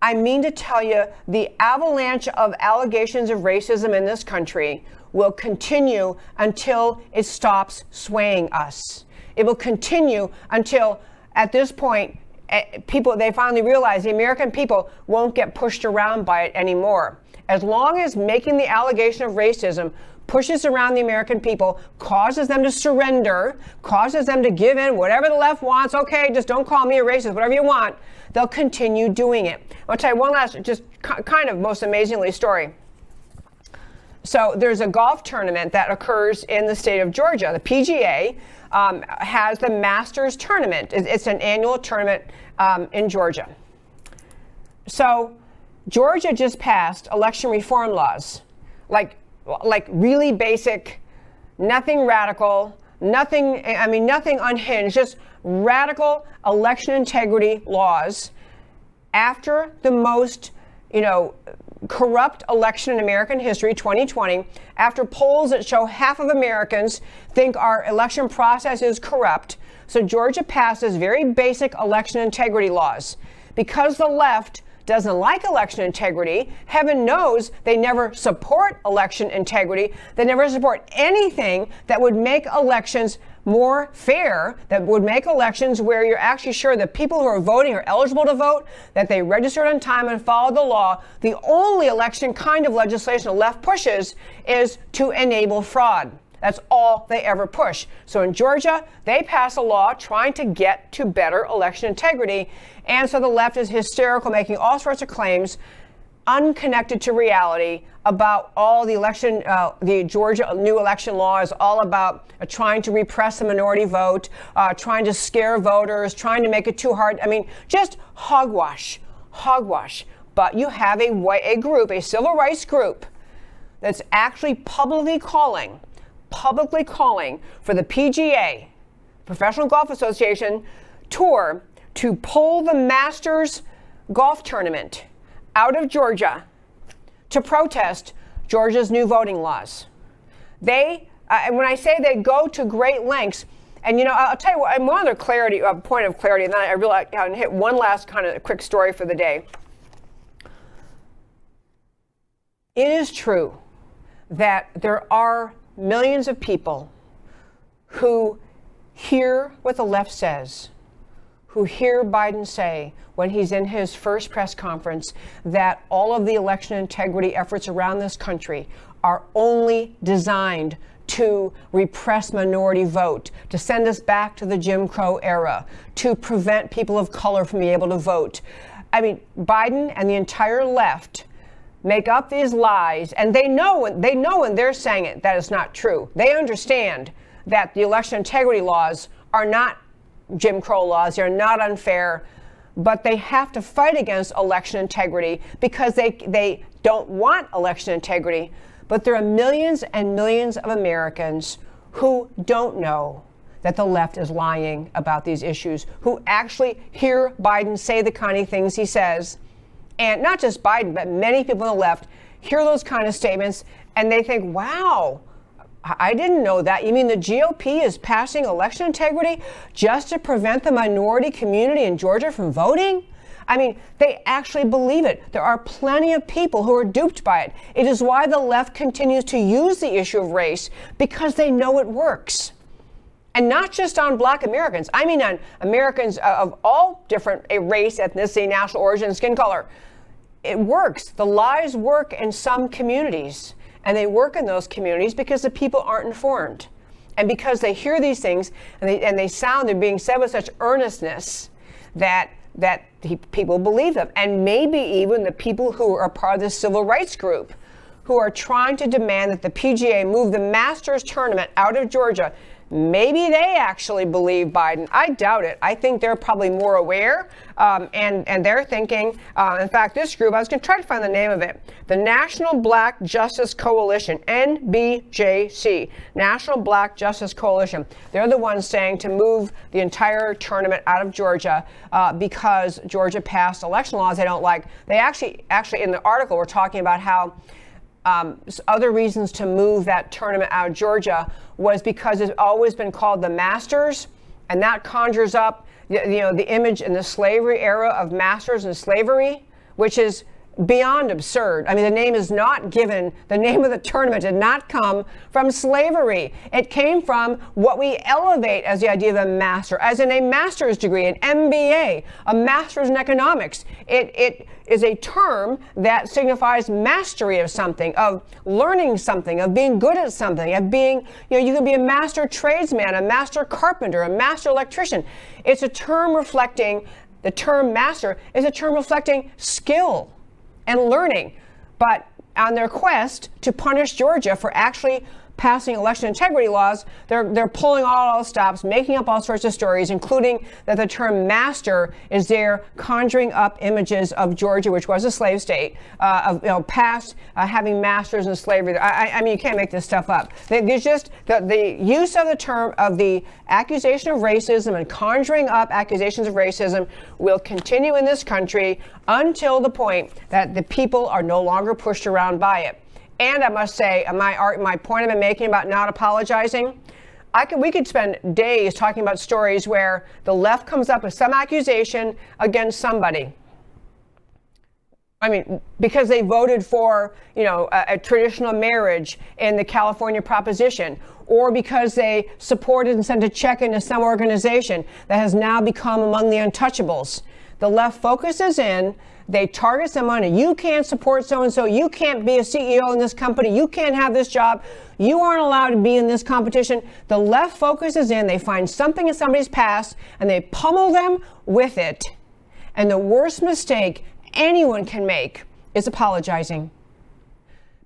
I mean to tell you, the avalanche of allegations of racism in this country will continue until it stops swaying us. It will continue until, at this point, eh, people they finally realize the American people won't get pushed around by it anymore. As long as making the allegation of racism pushes around the American people, causes them to surrender, causes them to give in, whatever the left wants, okay, just don't call me a racist, whatever you want, they'll continue doing it. I'll tell you one last, just kind of most amazingly story. So there's a golf tournament that occurs in the state of Georgia. The PGA um, has the Masters tournament. It's an annual tournament um, in Georgia. So Georgia just passed election reform laws, like like really basic, nothing radical, nothing. I mean nothing unhinged, just radical election integrity laws after the most, you know, corrupt election in American history, 2020, after polls that show half of Americans think our election process is corrupt. So Georgia passes very basic election integrity laws. Because the left doesn't like election integrity. Heaven knows they never support election integrity. They never support anything that would make elections more fair, that would make elections where you're actually sure that people who are voting are eligible to vote, that they registered on time and followed the law. The only election kind of legislation the left pushes is to enable fraud. That's all they ever push. So in Georgia, they pass a law trying to get to better election integrity. And so the left is hysterical, making all sorts of claims unconnected to reality about all the election, uh, the Georgia new election law is all about uh, trying to repress the minority vote, uh, trying to scare voters, trying to make it too hard. I mean, just hogwash, hogwash. But you have a, a group, a civil rights group, that's actually publicly calling, publicly calling for the PGA, Professional Golf Association, tour to pull the Masters golf tournament out of Georgia to protest Georgia's new voting laws. They, uh, when I say they go to great lengths, and you know, I'll tell you what, one other clarity, a point of clarity, and then I really I hit one last kind of quick story for the day. It is true that there are millions of people who hear what the left says, who hear Biden say when he's in his first press conference that all of the election integrity efforts around this country are only designed to repress minority vote, to send us back to the Jim Crow era, to prevent people of color from being able to vote. I mean, Biden and the entire left make up these lies, and they know they know when they're saying it that it's not true. They understand that the election integrity laws are not Jim Crow laws; they're not unfair, but they have to fight against election integrity because they they don't want election integrity. But there are millions and millions of Americans who don't know that the left is lying about these issues, who actually hear Biden say the kind of things he says. And not just Biden, but many people on the left hear those kind of statements and they think, wow, I didn't know that. You mean the GOP is passing election integrity just to prevent the minority community in Georgia from voting? I mean, they actually believe it. There are plenty of people who are duped by it. It is why the left continues to use the issue of race because they know it works. And not just on black Americans, I mean on Americans uh, of all different uh, race, ethnicity, national origin, skin color. It works. The lies work in some communities. And they work in those communities because the people aren't informed. And because they hear these things and they, and they sound, they're being said with such earnestness that that people believe them. And maybe even the people who are part of the civil rights group who are trying to demand that the PGA move the Masters tournament out of Georgia Maybe they actually believe Biden. I doubt it. I think they're probably more aware, um, and and they're thinking. Uh, in fact, this group, I was going to try to find the name of it, the National Black Justice Coalition, NBJC, National Black Justice Coalition. They're the ones saying to move the entire tournament out of Georgia uh, because Georgia passed election laws they don't like. They actually, actually, in the article, we're talking about how um, other reasons to move that tournament out of Georgia was because it's always been called the Masters, and that conjures up you know the image in the slavery era of masters and slavery, which is beyond absurd. I mean, the name is not given, the name of the tournament did not come from slavery. It came from what we elevate as the idea of a master, as in a master's degree, an MBA, a master's in economics. It, it is a term that signifies mastery of something, of learning something, of being good at something, of being, you know, you can be a master tradesman, a master carpenter, a master electrician. It's a term reflecting, the term master is a term reflecting skill and learning. But on their quest to punish Georgia for actually passing election integrity laws, they're, they're pulling all stops, making up all sorts of stories, including that the term master is there conjuring up images of Georgia, which was a slave state, uh, of you know, past uh, having masters in slavery. I, I, mean, you can't make this stuff up. There's just the, the use of the term of the accusation of racism and conjuring up accusations of racism will continue in this country until the point that the people are no longer pushed around by it. And I must say, my art, my point I've been making about not apologizing, I could, we could spend days talking about stories where the left comes up with some accusation against somebody. I mean, because they voted for, you know, a, a, traditional marriage in the California proposition, or because they supported and sent a check into some organization that has now become among the untouchables. The left focuses in they target someone and you can't support so and so. You can't be a CEO in this company. You can't have this job. You aren't allowed to be in this competition. The left focuses in, they find something in somebody's past and they pummel them with it. And the worst mistake anyone can make is apologizing.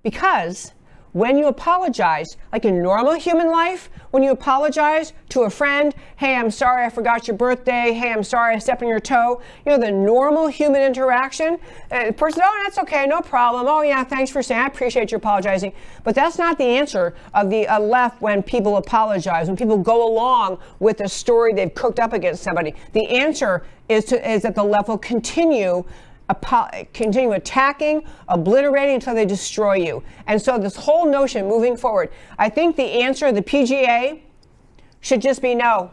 Because when you apologize, like in normal human life, when you apologize to a friend, hey, I'm sorry I forgot your birthday, hey, I'm sorry I stepped on your toe, you know, the normal human interaction, uh, the person, oh, that's okay, no problem. Oh, yeah, thanks for saying, I appreciate you apologizing. But that's not the answer of the uh, left when people apologize, when people go along with a story they've cooked up against somebody. The answer is, to, is that the left will continue continue attacking, obliterating until they destroy you. And so, this whole notion moving forward, I think the answer of the PGA should just be no.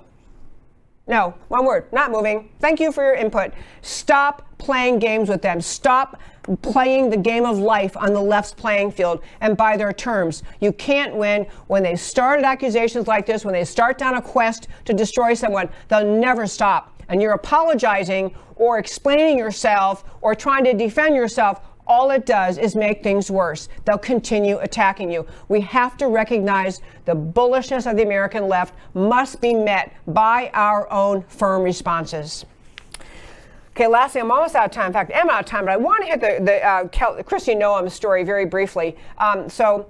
No, one word, not moving. Thank you for your input. Stop playing games with them. Stop playing the game of life on the left's playing field and by their terms. You can't win when they started accusations like this, when they start down a quest to destroy someone, they'll never stop. And you're apologizing or explaining yourself or trying to defend yourself all it does is make things worse. They'll continue attacking you. We have to recognize the bullishness of the American left must be met by our own firm responses. Okay, lastly, I'm almost out of time. In fact, I'm out of time, but I want to hit the, the uh, Kel- Kristi Noem story very briefly. Um, so,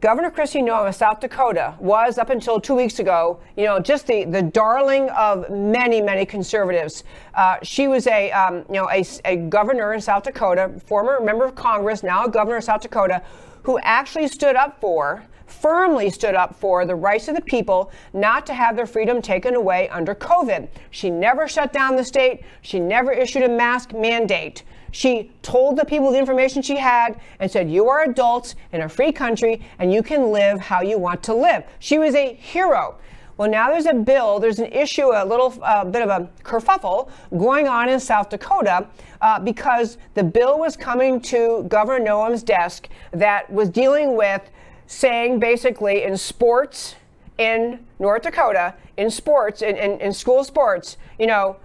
Governor Kristi Noem of South Dakota was, up until two weeks ago, you know, just the, the darling of many, many conservatives. Uh, she was a, um, you know, a, a governor in South Dakota, former member of Congress, now a governor of South Dakota, who actually stood up for firmly stood up for the rights of the people not to have their freedom taken away under COVID. She never shut down the state. She never issued a mask mandate. She told the people the information she had and said, You are adults in a free country and you can live how you want to live. She was a hero. Well, now there's a bill, there's an issue, a little uh, bit of a kerfuffle going on in South Dakota uh, because the bill was coming to Governor Noem's desk that was dealing with saying basically in sports in North Dakota, in sports, in, in, in school sports, you know,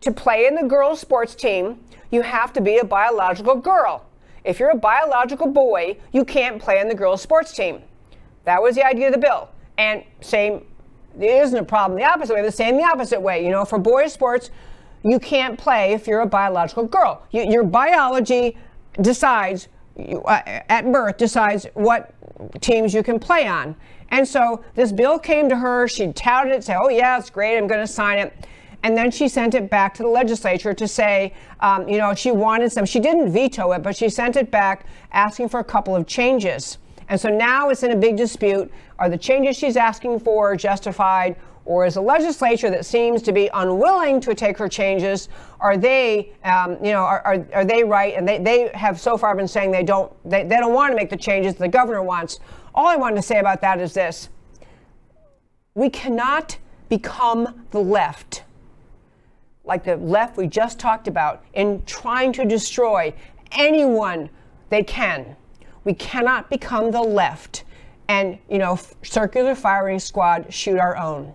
to play in the girls' sports team, you have to be a biological girl. If you're a biological boy, you can't play in the girls' sports team. That was the idea of the bill. And same, there isn't a problem the opposite way, the same the opposite way. You know, for boys' sports, you can't play if you're a biological girl. You, your biology decides, you, uh, at birth, decides what teams you can play on. And so this bill came to her. She touted it, said, "Oh yeah, it's great. I'm going to sign it." And then she sent it back to the legislature to say, um, you know, she wanted some. She didn't veto it, but she sent it back asking for a couple of changes. And so now it's in a big dispute. Are the changes she's asking for justified? Or is a legislature that seems to be unwilling to take her changes, are they, um, you know, are, are, are, they right? And they, they have so far been saying they don't, they, they don't want to make the changes the governor wants. All I wanted to say about that is this. We cannot become the left like the left we just talked about, in trying to destroy anyone they can. We cannot become the left and, you know, circular firing squad shoot our own.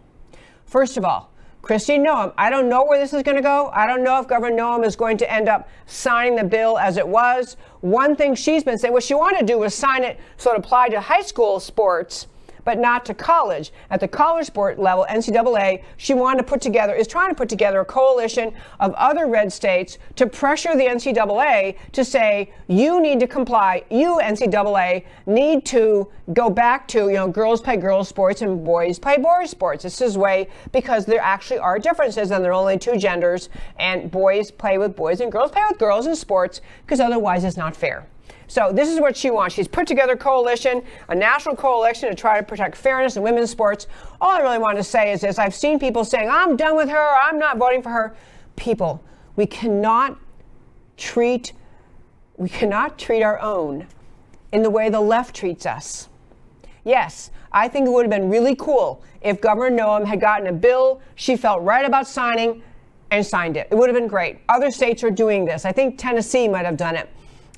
First of all, Christine Noem, I don't know where this is going to go. I don't know if Governor Noem is going to end up signing the bill as it was. One thing she's been saying, what she wanted to do was sign it so it applied to high school sports but not to college. At the college sport level, NCAA, she wanted to put together, is trying to put together a coalition of other red states to pressure the NCAA to say, you need to comply, you, NCAA, need to go back to, you know, girls play girls sports and boys play boys sports. This is way because there actually are differences and there are only two genders and boys play with boys and girls play with girls in sports because otherwise it's not fair. So this is what she wants. She's put together a coalition, a national coalition to try to protect fairness in women's sports. All I really want to say is this. I've seen people saying, I'm done with her, I'm not voting for her. People, we cannot treat we cannot treat our own in the way the left treats us. Yes, I think it would have been really cool if Governor Noem had gotten a bill she felt right about signing and signed it. It would have been great. Other states are doing this. I think Tennessee might have done it.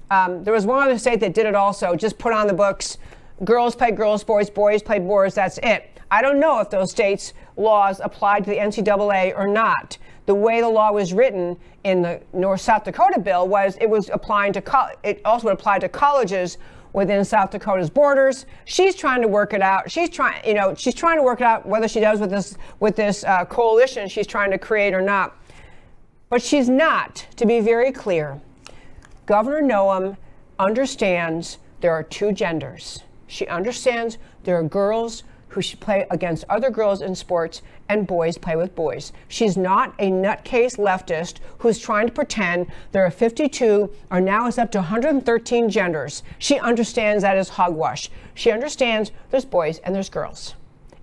Um, there was one other state that did it also, just put on the books girls play girls sports, boys play boys, that's it. I don't know if those states' laws applied to the NCAA or not. The way the law was written in the North South Dakota bill was it was applying to co- it also apply to colleges within South Dakota's borders. She's trying to work it out. She's trying, you know, she's trying to work it out whether she does with this with this uh, coalition she's trying to create or not. But she's not, to be very clear. Governor Noem understands there are two genders. She understands there are girls who should play against other girls in sports and boys play with boys. She's not a nutcase leftist who's trying to pretend there are 52 or now it's up to 113 genders. She understands that is hogwash. She understands there's boys and there's girls.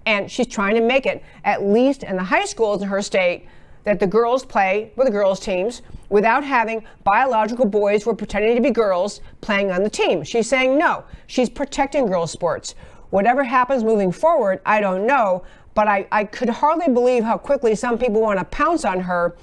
And she's trying to make it, at least in the high schools in her state, that the girls play with the girls' teams without having biological boys who are pretending to be girls playing on the team. She's saying no. She's protecting girls' sports. Whatever happens moving forward, I don't know, but I, I could hardly believe how quickly some people want to pounce on her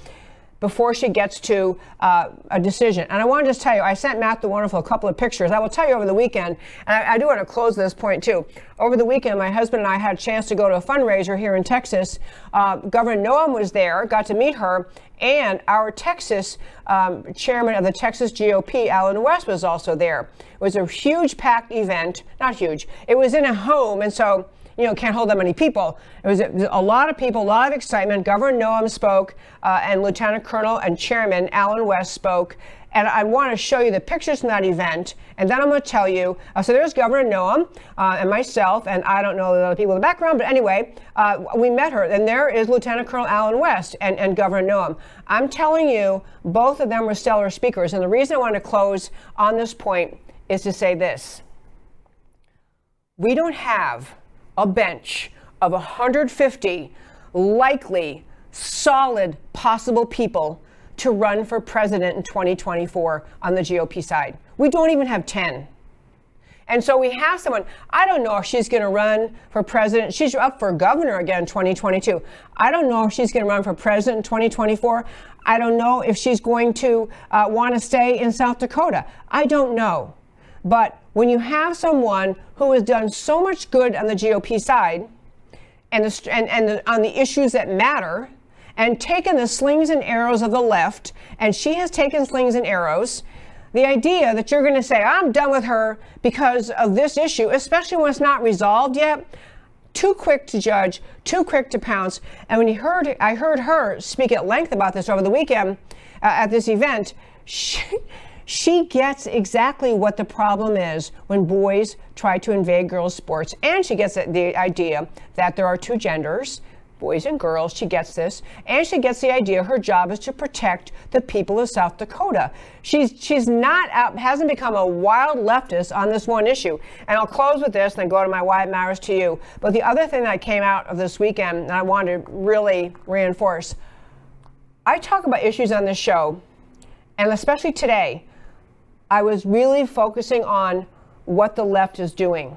before she gets to uh, a decision. And I want to just tell you, I sent Matt the Wonderful a couple of pictures. I will tell you over the weekend, and I, I do want to close this point too. Over the weekend, my husband and I had a chance to go to a fundraiser here in Texas. Uh, Governor Noem was there, got to meet her, and our Texas um, chairman of the Texas GOP, Allen West, was also there. It was a huge packed event, not huge. It was in a home, and so you know, can't hold that many people. It was a, lot of people, a lot of excitement. Governor Noem spoke, uh, and Lieutenant Colonel and Chairman Allen West spoke. And I want to show you the pictures from that event, and then I'm going to tell you. Uh, so there's Governor Noem uh, and myself, and I don't know the other people in the background, but anyway, uh, we met her. And there is Lieutenant Colonel Allen West and, and Governor Noem. I'm telling you, both of them were stellar speakers. And the reason I want to close on this point is to say this: we don't have a bench of 150 likely, solid, possible people to run for president in 2024 on the GOP side. We don't even have 10. And so we have someone, I don't know if she's going to run for president. She's up for governor again 2022. I don't know if she's going to run for president in 2024. I don't know if she's going to uh, want to stay in South Dakota. I don't know. But when you have someone who has done so much good on the GOP side and, the, and, and the, on the issues that matter, and taken the slings and arrows of the left, and she has taken slings and arrows, the idea that you're going to say, I'm done with her because of this issue, especially when it's not resolved yet, too quick to judge, too quick to pounce. And when you heard, I heard her speak at length about this over the weekend uh, at this event, *laughs* she, she gets exactly what the problem is when boys try to invade girls' sports. And she gets the idea that there are two genders, boys and girls. She gets this. And she gets the idea her job is to protect the people of South Dakota. She's, she's not out, hasn't become a wild leftist on this one issue. And I'll close with this and then go to my why it matters to you. But the other thing that came out of this weekend, and I want to really reinforce I talk about issues on this show, and especially today I was really focusing on what the left is doing.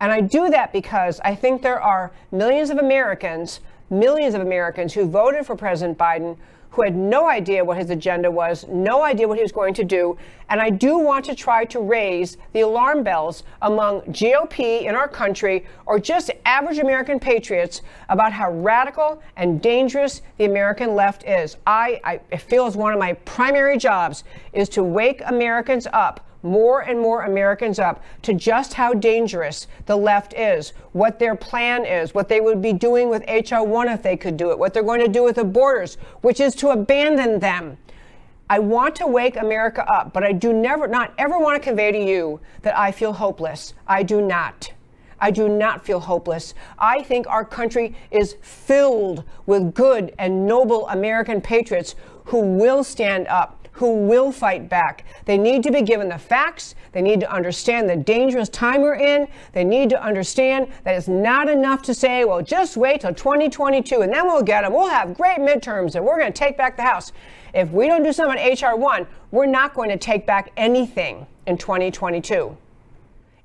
And I do that because I think there are millions of Americans, millions of Americans who voted for President Biden who had no idea what his agenda was, no idea what he was going to do. And I do want to try to raise the alarm bells among GOP in our country or just average American patriots about how radical and dangerous the American left is. I, I feel as one of my primary jobs is to wake Americans up more and more Americans up to just how dangerous the left is, what their plan is, what they would be doing with HR 1 if they could do it, what they're going to do with the borders, which is to abandon them. I want to wake America up, but I do never, not ever want to convey to you that I feel hopeless. I do not. I do not feel hopeless. I think our country is filled with good and noble American patriots who will stand up who will fight back. They need to be given the facts. They need to understand the dangerous time we're in. They need to understand that it's not enough to say, well, just wait till 2022 and then we'll get them. We'll have great midterms and we're going to take back the House. If we don't do something on HR 1, we're not going to take back anything in 2022.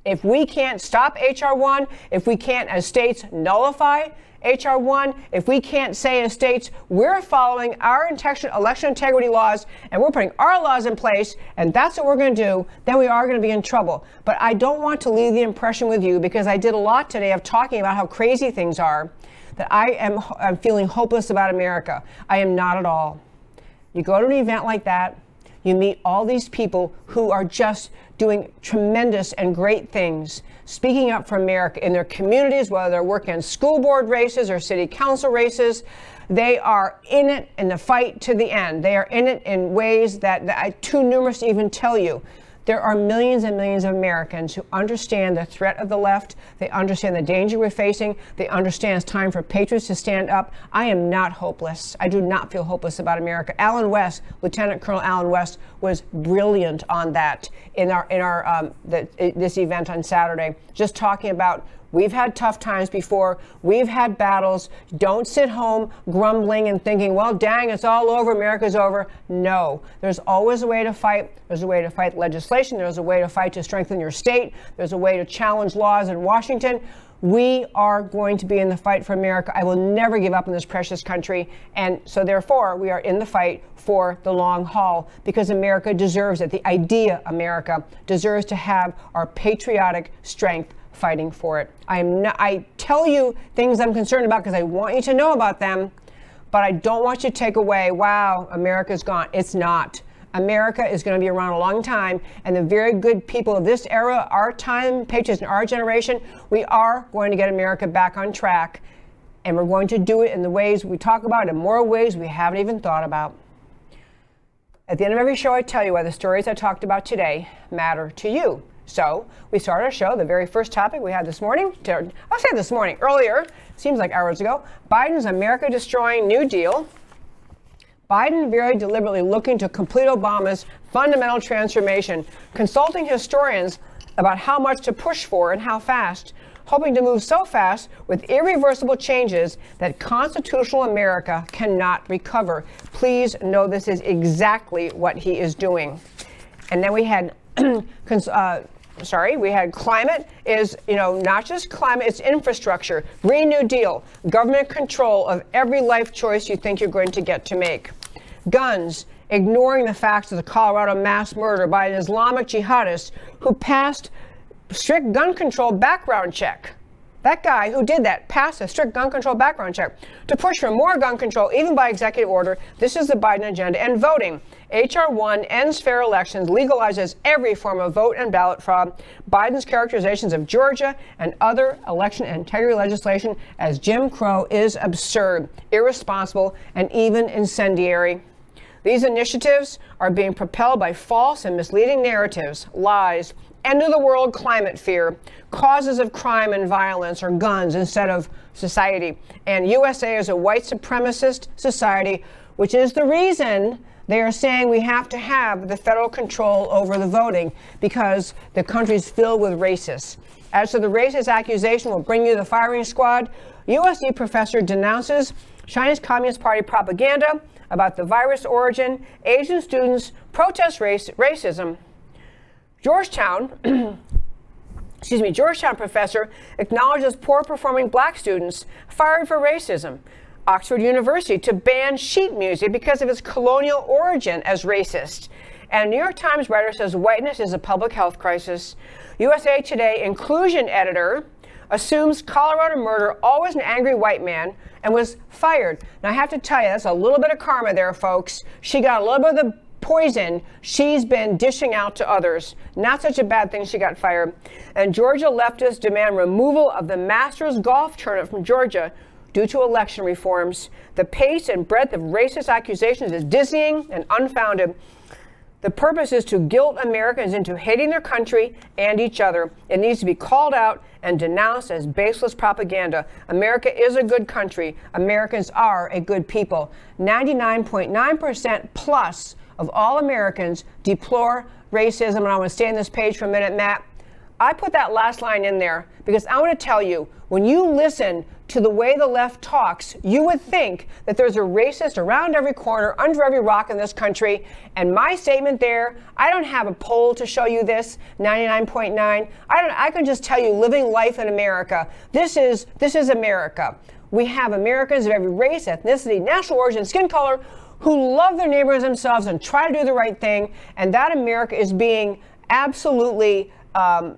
If we can't stop HR 1, if we can't, as states, nullify H.R. 1, if we can't say in states we're following our election integrity laws and we're putting our laws in place and that's what we're going to do, then we are going to be in trouble. But I don't want to leave the impression with you because I did a lot today of talking about how crazy things are that I am I'm feeling hopeless about America. I am not at all. You go to an event like that, you meet all these people who are just doing tremendous and great things, speaking up for America in their communities, whether they're working in school board races or city council races. They are in it in the fight to the end. They are in it in ways that, that I too numerous to even tell you. There are millions and millions of Americans who understand the threat of the left. They understand the danger we're facing. They understand it's time for patriots to stand up. I am not hopeless. I do not feel hopeless about America. Allen West, Lieutenant Colonel Allen West, was brilliant on that in our in our um, the, this event on Saturday, just talking about We've had tough times before. We've had battles. Don't sit home grumbling and thinking, well, dang, it's all over. America's over. No. There's always a way to fight. There's a way to fight legislation. There's a way to fight to strengthen your state. There's a way to challenge laws in Washington. We are going to be in the fight for America. I will never give up on this precious country. And so, therefore, we are in the fight for the long haul because America deserves it. The idea America deserves to have our patriotic strength fighting for it. I am not, I tell you things I'm concerned about because I want you to know about them, but I don't want you to take away, wow, America's gone. It's not. America is going to be around a long time, and the very good people of this era, our time, patriots in our generation, we are going to get America back on track, and we're going to do it in the ways we talk about, in more ways we haven't even thought about. At the end of every show, I tell you why the stories I talked about today matter to you. So we started our show. The very first topic we had this morning, I'll say this morning, earlier, seems like hours ago, Biden's America destroying New Deal Biden very deliberately looking to complete Obama's fundamental transformation, consulting historians about how much to push for and how fast, hoping to move so fast with irreversible changes that constitutional America cannot recover. Please know this is exactly what he is doing. And then we had *clears throat* uh, sorry, we had climate is, you know, not just climate, it's infrastructure, Green New Deal, government control of every life choice you think you're going to get to make. Guns, ignoring the facts of the Colorado mass murder by an Islamic jihadist who passed strict gun control background check. That guy who did that passed a strict gun control background check to push for more gun control, even by executive order. This is the Biden agenda. And voting. H.R. 1 ends fair elections, legalizes every form of vote and ballot fraud. Biden's characterizations of Georgia and other election integrity legislation as Jim Crow is absurd, irresponsible, and even incendiary. These initiatives are being propelled by false and misleading narratives, lies, end of the world climate fear, causes of crime and violence, or guns instead of society. And USA is a white supremacist society, which is the reason they are saying we have to have the federal control over the voting because the country is filled with racists. As to the racist accusation will bring you the firing squad, USC professor denounces Chinese Communist Party propaganda about the virus origin, Asian students protest race, racism. Georgetown, *clears throat* excuse me, Georgetown professor acknowledges poor performing black students fired for racism. Oxford University to ban sheet music because of its colonial origin as racist. And New York Times writer says whiteness is a public health crisis. USA Today inclusion editor assumes Colorado murder always an angry white man and was fired. Now, I have to tell you, that's a little bit of karma there, folks. She got a little bit of the poison she's been dishing out to others. Not such a bad thing she got fired. And Georgia leftists demand removal of the Masters golf tournament from Georgia due to election reforms. The pace and breadth of racist accusations is dizzying and unfounded. The purpose is to guilt Americans into hating their country and each other. It needs to be called out and denounced as baseless propaganda. America is a good country. Americans are a good people. 99.9% plus of all Americans deplore racism. And I want to stay on this page for a minute, Matt. I put that last line in there because I want to tell you when you listen to the way the left talks, you would think that there's a racist around every corner, under every rock in this country. And my statement there, I don't have a poll to show you this, 99.9. I don't I can just tell you living life in America. This is this is America. We have Americans of every race, ethnicity, national origin, skin color who love their neighbors themselves and try to do the right thing. And that America is being absolutely um,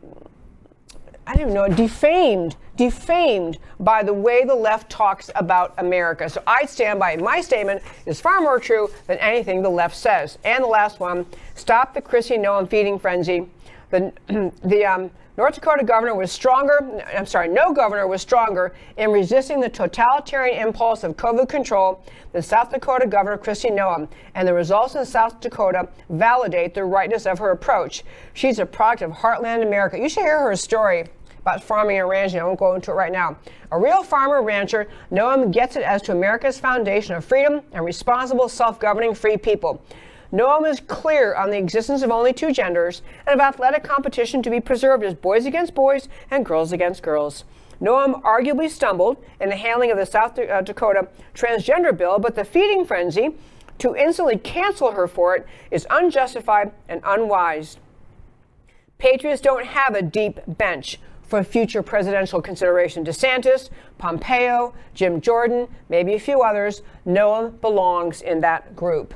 I don't even know, defamed, defamed by the way the left talks about America. So I stand by my statement is far more true than anything the left says. And the last one, stop the Kristi Noem feeding frenzy. The, *clears throat* the um, North Dakota governor was stronger, I'm sorry, no governor was stronger in resisting the totalitarian impulse of COVID control than South Dakota Governor Kristi Noem, and the results in South Dakota validate the rightness of her approach. She's a product of heartland America. You should hear her story about farming and ranching. I won't go into it right now. A real farmer rancher, Noem gets it as to America's foundation of freedom and responsible, self governing free people. Noem is clear on the existence of only two genders and of athletic competition to be preserved as boys against boys and girls against girls. Noem arguably stumbled in the handling of the South uh, Dakota transgender bill, but the feeding frenzy to instantly cancel her for it is unjustified and unwise. Patriots don't have a deep bench for future presidential consideration. DeSantis, Pompeo, Jim Jordan, maybe a few others. Noem belongs in that group.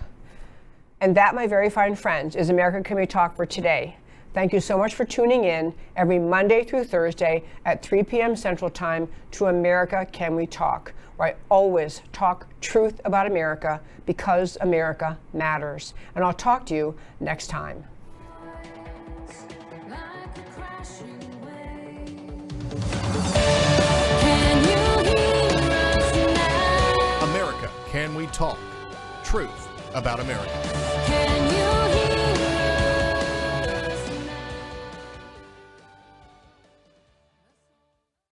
And that, my very fine friends, is America Can We Talk for today. Thank you so much for tuning in every Monday through Thursday at 3 p.m. Central Time to America Can We Talk, where I always talk truth about America because America matters. And I'll talk to you next time. America Can We Talk? Truth about America.